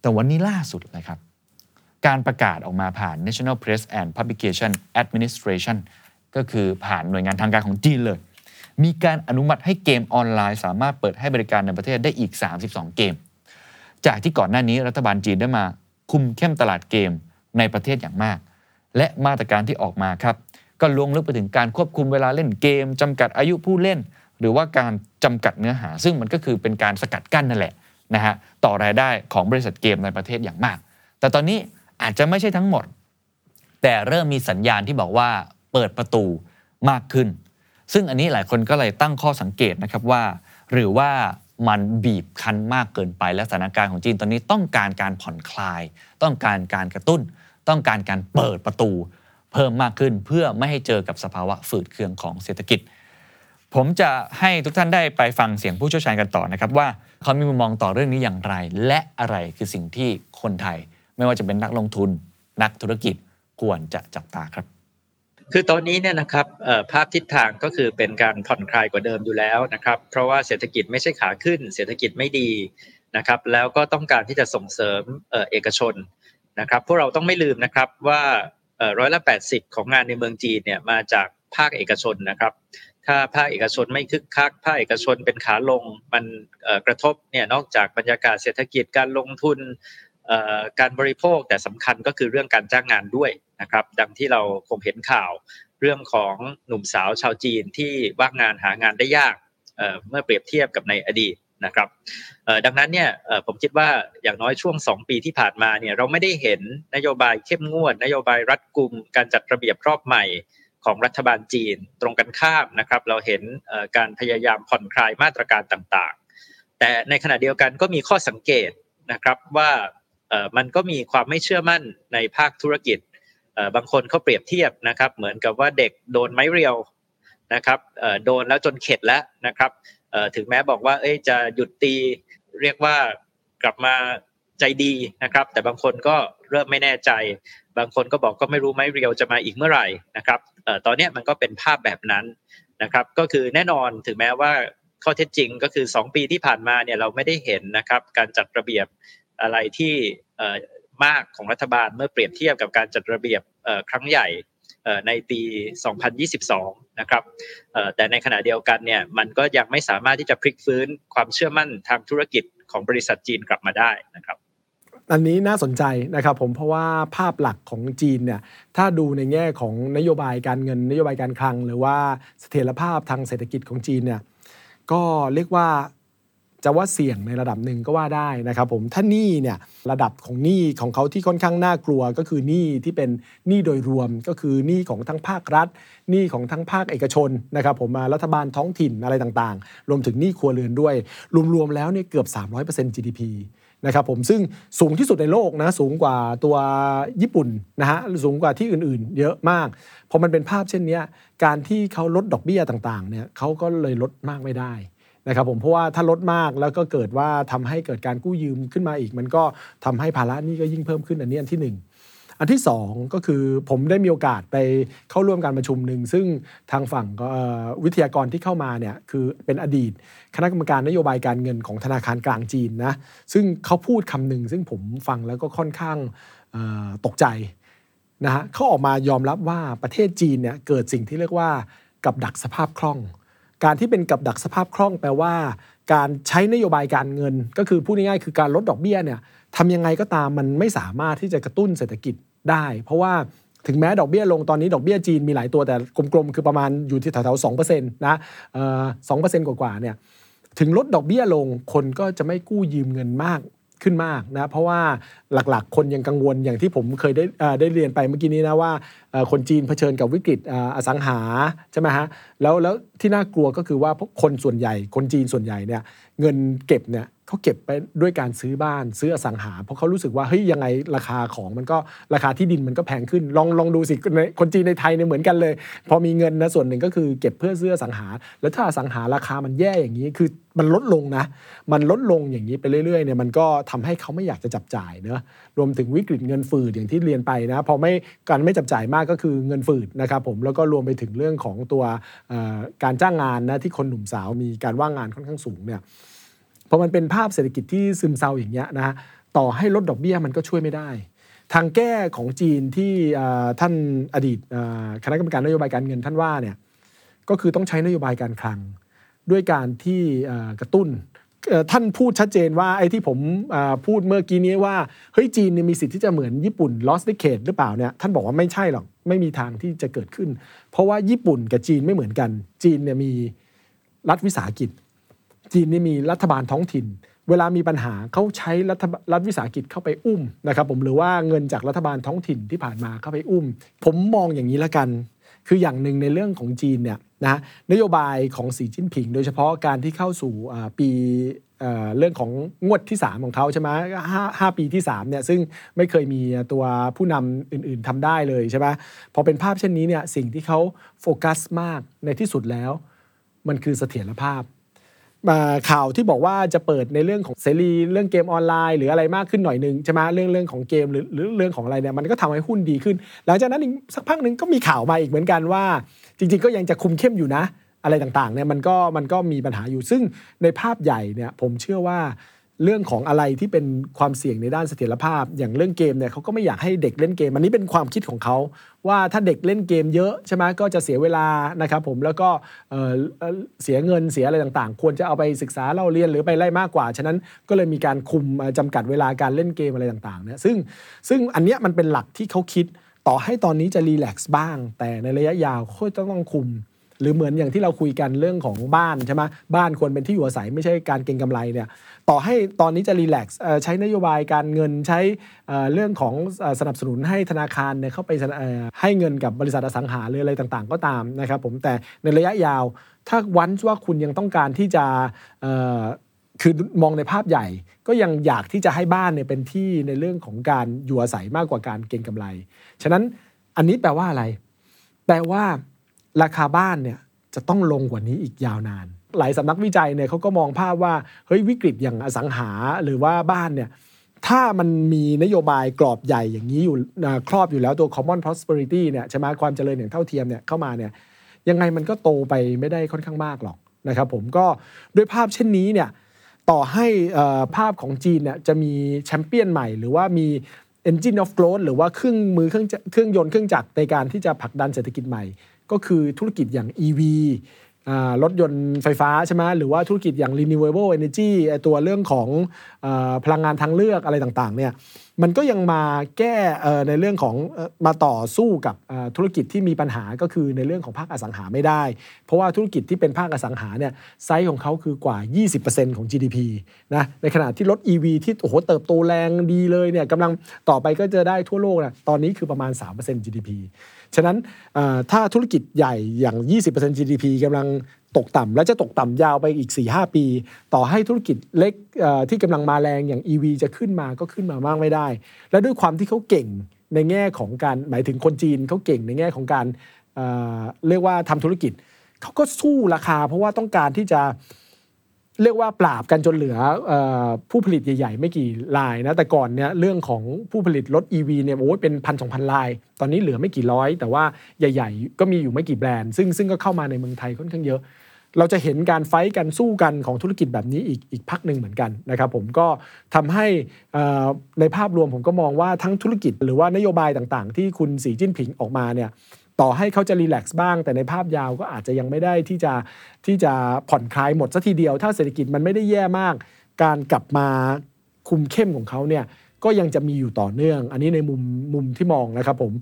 แต่วันนี้ล่าสุดเลยครับ การประกาศออกมาผ่าน National Press and Publication Administration ก็คือผ่านหน่วยงานทางการของจีนเลย มีการอนุมัติให้เกมออนไลน์ สามารถเปิดให้บริการในประเทศได้อีก 32 เกม จากที่ก่อนหน้านี้รัฐบาลจีนได้มาคุมเข้มตลาดเกมในประเทศอย่างมาก และมาตรการที่ออกมาครับ ก็ลงลึกไปถึงการควบคุมเวลาเล่นเกมจำกัดอายุผู้เล่น หรือว่าการจำกัดเนื้อหา ซึ่งมันก็คือเป็นการสกัดกั้นนั่นแหละนะฮะต่อรายได้ของบริษัทเกมในประเทศอย่างมาก แต่ตอนนี้ อาจจะไม่ใช่ทั้งหมด แต่เริ่มมีสัญญาณที่บอกว่าเปิดประตูมากขึ้น ซึ่งอันนี้หลายคนก็เลยตั้งข้อสังเกตนะครับว่า หรือว่ามันบีบคั้นมากเกินไปและสถานการณ์ของจีนตอนนี้ต้องการการผ่อนคลาย ต้องการการกระตุ้น ต้องการการเปิดประตู เพิ่มมากขึ้นเพื่อไม่ให้เจอกับสภาวะฝืดเคืองของเศรษฐกิจ ผมจะให้ทุกท่านได้ไปฟังเสียงผู้เชี่ยวชาญกันต่อนะครับว่าเขามีมุมมองต่อเรื่องนี้อย่างไร และอะไรคือสิ่งที่คนไทย ไม่ว่าจะเป็นนักลงทุน นักธุรกิจควรจะจับตาครับ คือตอนนี้เนี่ยนะครับภาพทิศทางก็คือเป็นการผ่อนคลายกว่าเดิมอยู่แล้วนะครับ เพราะว่าเศรษฐกิจไม่ใช่ขาขึ้น เศรษฐกิจไม่ดีนะครับ แล้วก็ต้องการที่จะส่งเสริมเอกชนนะครับพวกเราต้องไม่ลืมนะครับว่าร้อยละ 80 ของงานในเมืองจีนเนี่ยมาจากภาคเอกชนนะครับ ถ้าภาคเอกชนไม่คึกคัก ภาคเอกชนเป็นขาลง มันกระทบเนี่ยนอกจากบรรยากาศเศรษฐกิจการลงทุน การบริโภคแต่สำคัญก็คือเรื่องการจ้างงานด้วยนะครับ ดังที่เราคงเห็นข่าวเรื่องของหนุ่มสาวชาวจีนที่ว่างงานหางานได้ยากเมื่อเปรียบเทียบกับในอดีตนะครับดังนั้นเนี่ยผมคิดว่าอย่างน้อยช่วง 2 ปีที่ผ่านมาเนี่ยเราไม่ได้เห็นนโยบายเข้มงวด นโยบายรัดกุมการจัดระเบียบรอบใหม่ของรัฐบาลจีนตรงกันข้ามนะครับ เราเห็นการพยายามผ่อนคลายมาตรการต่างๆ แต่ในขณะเดียวกันก็มีข้อสังเกตนะครับว่า มันก็มีความไม่เชื่อมั่นในภาคธุรกิจบางคนเขาเปรียบเทียบนะครับ เหมือนกับว่าเด็กโดนไม้เรียวนะครับโดนแล้วจนเข็ดแล้วนะครับถึงแม้บอกว่าเอ้ยจะหยุดตีเรียกว่ากลับมาใจดีนะครับ แต่บางคนก็เริ่มไม่แน่ใจ บางคนก็บอกก็ไม่รู้ไม้เรียวจะมาอีกเมื่อไหร่นะครับตอนนี้มันก็เป็นภาพแบบนั้นนะครับ ก็คือแน่นอนถึงแม้ว่าข้อเท็จจริงก็คือ 2 ปีที่ผ่านมาเนี่ยเราไม่ได้เห็นนะครับ การจัดระเบียบ อะไรที่มากของรัฐบาลเมื่อเปรียบเทียบกับการจัดระเบียบครั้งใหญ่ในปี 2022 นะครับ แต่ในขณะเดียวกันเนี่ย มันก็ยังไม่สามารถที่จะพลิกฟื้นความเชื่อมั่นทางธุรกิจของบริษัทจีนกลับมาได้นะครับ อันนี้น่าสนใจนะครับผม เพราะว่าภาพหลักของจีนเนี่ย ถ้าดูในแง่ของนโยบายการเงิน นโยบายการคลัง หรือว่าเสถียรภาพทางเศรษฐกิจของจีนเนี่ย ก็เรียกว่า จะว่าเสี่ยงในระดับหนึ่งก็ว่าได้นะครับผมถ้าหนี้เนี่ยระดับของหนี้ของเขาที่ค่อนข้างน่ากลัวก็คือหนี้ที่เป็นหนี้โดยรวมก็คือหนี้ของทั้งภาครัฐหนี้ของทั้งภาคเอกชนนะครับผมมารัฐบาลท้องถิ่นอะไรต่างๆ รวมถึงหนี้ครัวเรือนด้วย รวมๆแล้วเนี่ยเกือบ 300% GDP นะครับผมซึ่งสูงที่สุดในโลกนะสูงกว่าตัวญี่ปุ่นนะฮะสูงกว่าที่อื่นๆ เยอะมากพอมันเป็นภาพเช่นเนี้ยการที่เขาลดดอกเบี้ยต่างๆเนี่ยเขาก็เลยลดมากไม่ได้ นะครับผมเพราะว่าถ้าลดมากแล้วก็เกิดว่าทำให้เกิดการกู้ยืมขึ้นมาอีก มันก็ทำให้ภาระนี้ก็ยิ่งเพิ่มขึ้นอันนี้อันที่หนึ่งอันที่สองก็คือผมได้มีโอกาสไปเข้าร่วมการประชุมหนึ่ง ซึ่งทางฝั่งวิทยากรที่เข้ามาเนี่ยคือเป็นอดีต คณะกรรมการนโยบายการเงินของธนาคารกลางจีนนะซึ่งเขาพูดคำหนึ่งซึ่งผมฟังแล้วก็ค่อนข้างตกใจนะฮะเขาออกมายอมรับว่าประเทศจีนเนี่ยเกิดสิ่งที่เรียกว่ากับดักสภาพคล่อง การที่เป็นกับดักสภาพคล่องแปลว่า การใช้นโยบายการเงิน ก็คือพูดง่ายๆคือการลดดอกเบี้ยเนี่ยทำยังไงก็ตามมันไม่สามารถที่จะกระตุ้นเศรษฐกิจได้ เพราะว่าถึงแม้ดอกเบี้ยลงตอนนี้ดอกเบี้ยจีนมีหลายตัวแต่กลมๆ คือประมาณอยู่ที่แถวๆสองเปอร์เซ็นต์นะสองเปอร์เซ็นต์กว่าๆเนี่ยถึงลดดอกเบี้ยลงคนก็จะไม่กู้ยืมเงินมาก ขึ้นมากนะเพราะว่าหลักๆ คนยังกังวลอย่างที่ผมเคยได้ได้เรียนไปเมื่อกี้นี้นะว่าคนจีนเผชิญกับวิกฤตอ่าอสังหาใช่ไหมฮะแล้วแล้วที่น่ากลัวก็คือว่าพวกคนส่วนใหญ่คนจีนส่วนใหญ่เนี่ยเงินเก็บเนี่ย เขาเก็บไปด้วยการซื้อบ้านซื้ออสังหา เพราะเขารู้สึกว่าเฮ้ยยังไงราคาของมันก็ราคาที่ดินมันก็แพงขึ้นลองลองดูสิในคนจีนในไทยเนี่ยเหมือนกันเลย พอมีเงินนะส่วนหนึ่งก็คือเก็บเพื่อซื้ออสังหา แล้วถ้าอสังหาราคามันแย่อย่างนี้คือมันลดลงนะ มันลดลงอย่างนี้ไปเรื่อยๆเนี่ยมันก็ทำให้เขาไม่อยากจะจับจ่ายเนอะรวมถึงวิกฤตเงินฝืดอย่างที่เรียนไปนะพอไม่การไม่จับจ่ายมากก็คือเงินฝืดนะครับผมแล้วก็รวมไปถึงเรื่องของตัวการจ้างงานนะที่คนหนุ่มสาวมีการว่างงานค่อนข้างสูงเนี่ย พอมันเป็นภาพเศรษฐกิจที่ซึมเซาอย่างเงี้ยนะต่อให้ลดดอกเบี้ยมันก็ช่วยไม่ได้ ทางแก้ของจีนที่ท่านอดีตคณะกรรมการนโยบายการเงินท่านว่าเนี่ยก็คือต้องใช้นโยบายการคลัง ด้วยการที่กระตุ้นท่านพูดชัดเจนว่าไอ้ที่ผมพูดเมื่อกี้นี้ว่าเฮ้ยจีนมีสิทธิ์ที่จะเหมือนญี่ปุ่น lost decade หรือเปล่าเนี่ยท่านบอกว่าไม่ใช่หรอกไม่มีทางที่จะเกิดขึ้น เพราะว่าญี่ปุ่นกับจีนไม่เหมือนกัน จีนเนี่ยมีรัฐวิสาหกิจ จีนนี่มีรัฐบาลท้องถิ่น เวลามีปัญหาเขาใช้รัฐรัฐวิสาหกิจเข้าไปอุ้มนะครับผมหรือว่าเงินจากรัฐบาลท้องถิ่นที่ผ่านมาเข้าไปอุ้ม ผมมองอย่างนี้ละกัน คืออย่างหนึ่งในเรื่องของจีนเนี่ยนะนโยบายของสีจิ้นผิง โดยเฉพาะการที่เข้าสู่ปีเรื่องของงวดที่ 3 ของเขาใช่ไหมห้าห้าปีที่3เนี่ยซึ่งไม่เคยมีตัวผู้นำอื่นๆทำได้เลยใช่ไหมพอเป็นภาพเช่นนี้เนี่ยสิ่งที่เขาโฟกัสมากในที่สุดแล้ว มันคือเสถียรภาพ ข่าวที่บอกว่าจะเปิดในเรื่องของเสรีเรื่องเกมออนไลน์ หรืออะไรมากขึ้นหน่อยหนึ่งใช่ไหมเรื่องเรื่องของเกมหรือหรือเรื่องของอะไรเนี่ยมันก็ทำให้หุ้นดีขึ้น หลังจากนั้นอีกสักพักหนึ่งก็มีข่าวมาอีกเหมือนกันว่า จริง ๆ ก็ยังจะคุมเข้มอยู่นะ อะไรต่างๆเนี่ยมันก็มันก็มีปัญหาอยู่ซึ่งในภาพใหญ่เนี่ยผมเชื่อว่า เรื่องของอะไรที่เป็นความเสี่ยงในด้านเสถียรภาพ อย่างเรื่องเกมเนี่ยเขาก็ไม่อยากให้เด็กเล่นเกม อันนี้เป็นความคิดของเขา ว่าถ้าเด็กเล่นเกมเยอะใช่ไหมก็จะเสียเวลานะครับผมแล้วก็เเสียเงินเสียอะไรต่างๆ ควรจะเอาไปศึกษาเล่าเรียนหรือไปไล่มากกว่า ฉะนั้นก็เลยมีการคุมเอ่อจำกัดเวลาการเล่นเกมอะไรต่างๆเนี่ยซึ่งซึ่งอันเนี้ยมันเป็นหลักที่เขาคิดต่อให้ตอนนี้จะรีแลกซ์บ้าง แต่ในระยะยาวก็ต้องต้องคุม หรือเหมือนอย่างที่เราคุยกันเรื่องของบ้านใช่ไหมบ้านควรเป็นที่อยู่อาศัยไม่ใช่การเก็งกำไรเนี่ยต่อให้ตอนนี้จะรีแลกซ์ใช้นโยบายการเงินใช้เรื่องของสนับสนุนให้ธนาคารเนี่ยเข้าไปให้เงินกับบริษัทอสังหาหรืออะไรต่างๆ ก็ตามนะครับผมแต่ในระยะยาว ถ้าวันว่าคุณยังต้องการที่จะคือมองในภาพใหญ่ก็ยังอยากที่จะให้บ้านเนี่ยเป็นที่ในเรื่องของการอยู่อาศัยมากกว่าการเก็งกำไร ฉะนั้นอันนี้แปลว่าอะไร แปลว่า ราคาบ้านเนี่ยจะต้องลงกว่านี้อีกยาวนาน หลายสำนักวิจัยเนี่ยเขาก็มองภาพว่าเฮ้ยวิกฤตอย่างอสังหาหรือว่าบ้านเนี่ยถ้ามันมีนโยบายกรอบใหญ่อย่างนี้อยู่ครอบอยู่แล้วตัว common prosperity เนี่ยใช่ไหมความเจริญอย่างเท่าเทียมเนี่ยเข้ามาเนี่ยยังไงมันก็โตไปไม่ได้ค่อนข้างมากหรอกนะครับผมก็ด้วยภาพเช่นนี้เนี่ยต่อให้ภาพของจีนเนี่ยจะมีแชมเปี้ยนใหม่ หรือว่ามี engine of growth หรือว่าเครื่องมือเครื่องเครื่องยนต์เครื่องจักรในการที่จะผลักดันเศรษฐกิจใหม่ ก็คือธุรกิจอย่าง EV รถยนต์ไฟฟ้าใช่ไหมหรือว่าธุรกิจอย่าง renewable energy ตัวเรื่องของอพลังงานทางเลือกอะไรต่างๆเนี่ยมันก็ยังมาแก้ในเรื่องของมาต่อสู้กับธุรกิจที่มีปัญหาก็คือในเรื่องของภาคอสังหาไม่ได้ เพราะว่าธุรกิจที่เป็นภาคอสังหาเนี่ยไซส์ของเขาคือกว่า 20%ของ GDP นะในขณะที่รถ EV ที่โอ้โหเติบโตแรงดีเลยเนี่ยกำลังต่อไปก็จะได้ทั่วโลกนะตอนนี้คือประมาณ 3% GDP ฉะนั้นถ้าธุรกิจใหญ่อย่าง 20% GDP กำลังตกต่ำและจะตกต่ำยาวไปอีก 4-5 ปี ต่อให้ธุรกิจเล็กที่กำลังมาแรงอย่าง EV จะขึ้นมาก็ขึ้นมามากไม่ได้ และด้วยความที่เขาเก่งในแง่ของการหมายถึงคนจีนเขาเก่งในแง่ของการเอ่อเรียกว่าทำธุรกิจเขาก็สู้ราคา เพราะว่าต้องการที่จะ เรียกว่าปราบกันจนเหลืออผู้ผลิตใหญ่ ๆ ไม่กี่รายนะแต่ก่อนเนี่ยเรื่องของผู้ผลิตรถ EV เนี่ยโอ้ยเป็นพันสองพันราย ตอนนี้เหลือไม่กี่ร้อย แต่ว่าใหญ่ ๆ ก็มีอยู่ไม่กี่แบรนด์ ซึ่งซึ่งก็เข้ามาในเมืองไทยค่อนข้างเยอะ เราจะเห็นการไฟกันสู้กันของธุรกิจแบบนี้อีกอีกพักหนึ่งเหมือนกันนะครับผมก็ทำให้ในภาพรวมผมก็มองว่าทั้งธุรกิจหรือว่านโยบายต่างๆ ที่คุณสีจิ้นผิงออกมาเนี่ย ต่อให้เขาจะรีแลกซ์บ้าง แต่ในภาพยาวก็อาจจะยังไม่ได้ที่จะที่จะผ่อนคลายหมดสัทีเดียว ถ้าเศรษฐกิจมันไม่ได้แย่มาก การกลับมาคุมเข้มของเขาเนี่ยก็ยังจะมีอยู่ต่อเนื่อง อันนี้ในมุมมุมที่มองนะครับผม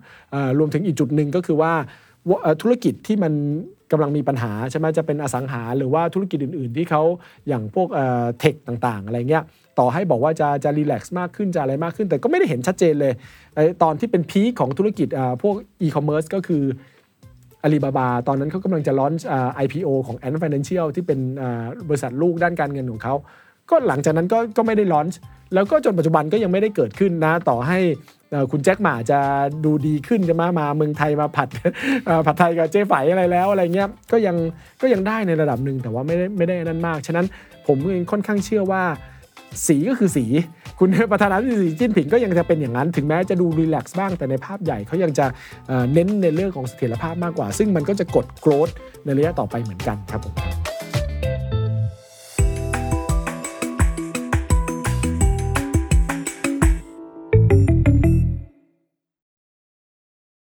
รวมถึงอีกจุดหนึ่งก็คือว่าธุรกิจที่มันกำลังมีปัญหาใช่ไหมจะเป็นอสังหา หรือว่าธุรกิจอื่น ๆ ที่เขาอย่างพวก tech ต่าง ๆ อะไรเงี้ย ต่อให้บอกว่าจะจะ relax มากขึ้นจะอะไรมากขึ้น แต่ก็ไม่ได้เห็นชัดเจนเลยตอนที่เป็น peak ของธุรกิจอ่าพวกอีคอมเมิร์ซก็คืออาลีบาบาตอนนั้นเขากำลังจะ launch IPO ของ Ant Financial ที่เป็นบริษัทลูกด้านการเงินของเขา ก็หลังจากนั้นก็ก็ไม่ได้ลอนช์แล้วก็จนปัจจุบันก็ยังไม่ได้เกิดขึ้นนะ ต่อให้คุณแจ็คหมาจะดูดีขึ้นจะมามาเมืองไทยมาผัดผัดไทยกับเจ๊ไฝอะไรแล้วอะไรเงี้ยก็ยังก็ยังได้ในระดับหนึ่งแต่ว่าไม่ได้ไม่ได้นั่นมาก ฉะนั้นผมเองค่อนข้างเชื่อว่า สีก็คือสี คุณประธานาธิบดีจิ้นผิงก็ยังจะเป็นอย่างนั้น ถึงแม้จะดูรีแลกซ์บ้าง แต่ในภาพใหญ่เขายังจะเอ่อเน้นในเรื่องของเสถียรภาพมากกว่า ซึ่งมันก็จะกดโกรธในระยะต่อไปเหมือนกันครับผม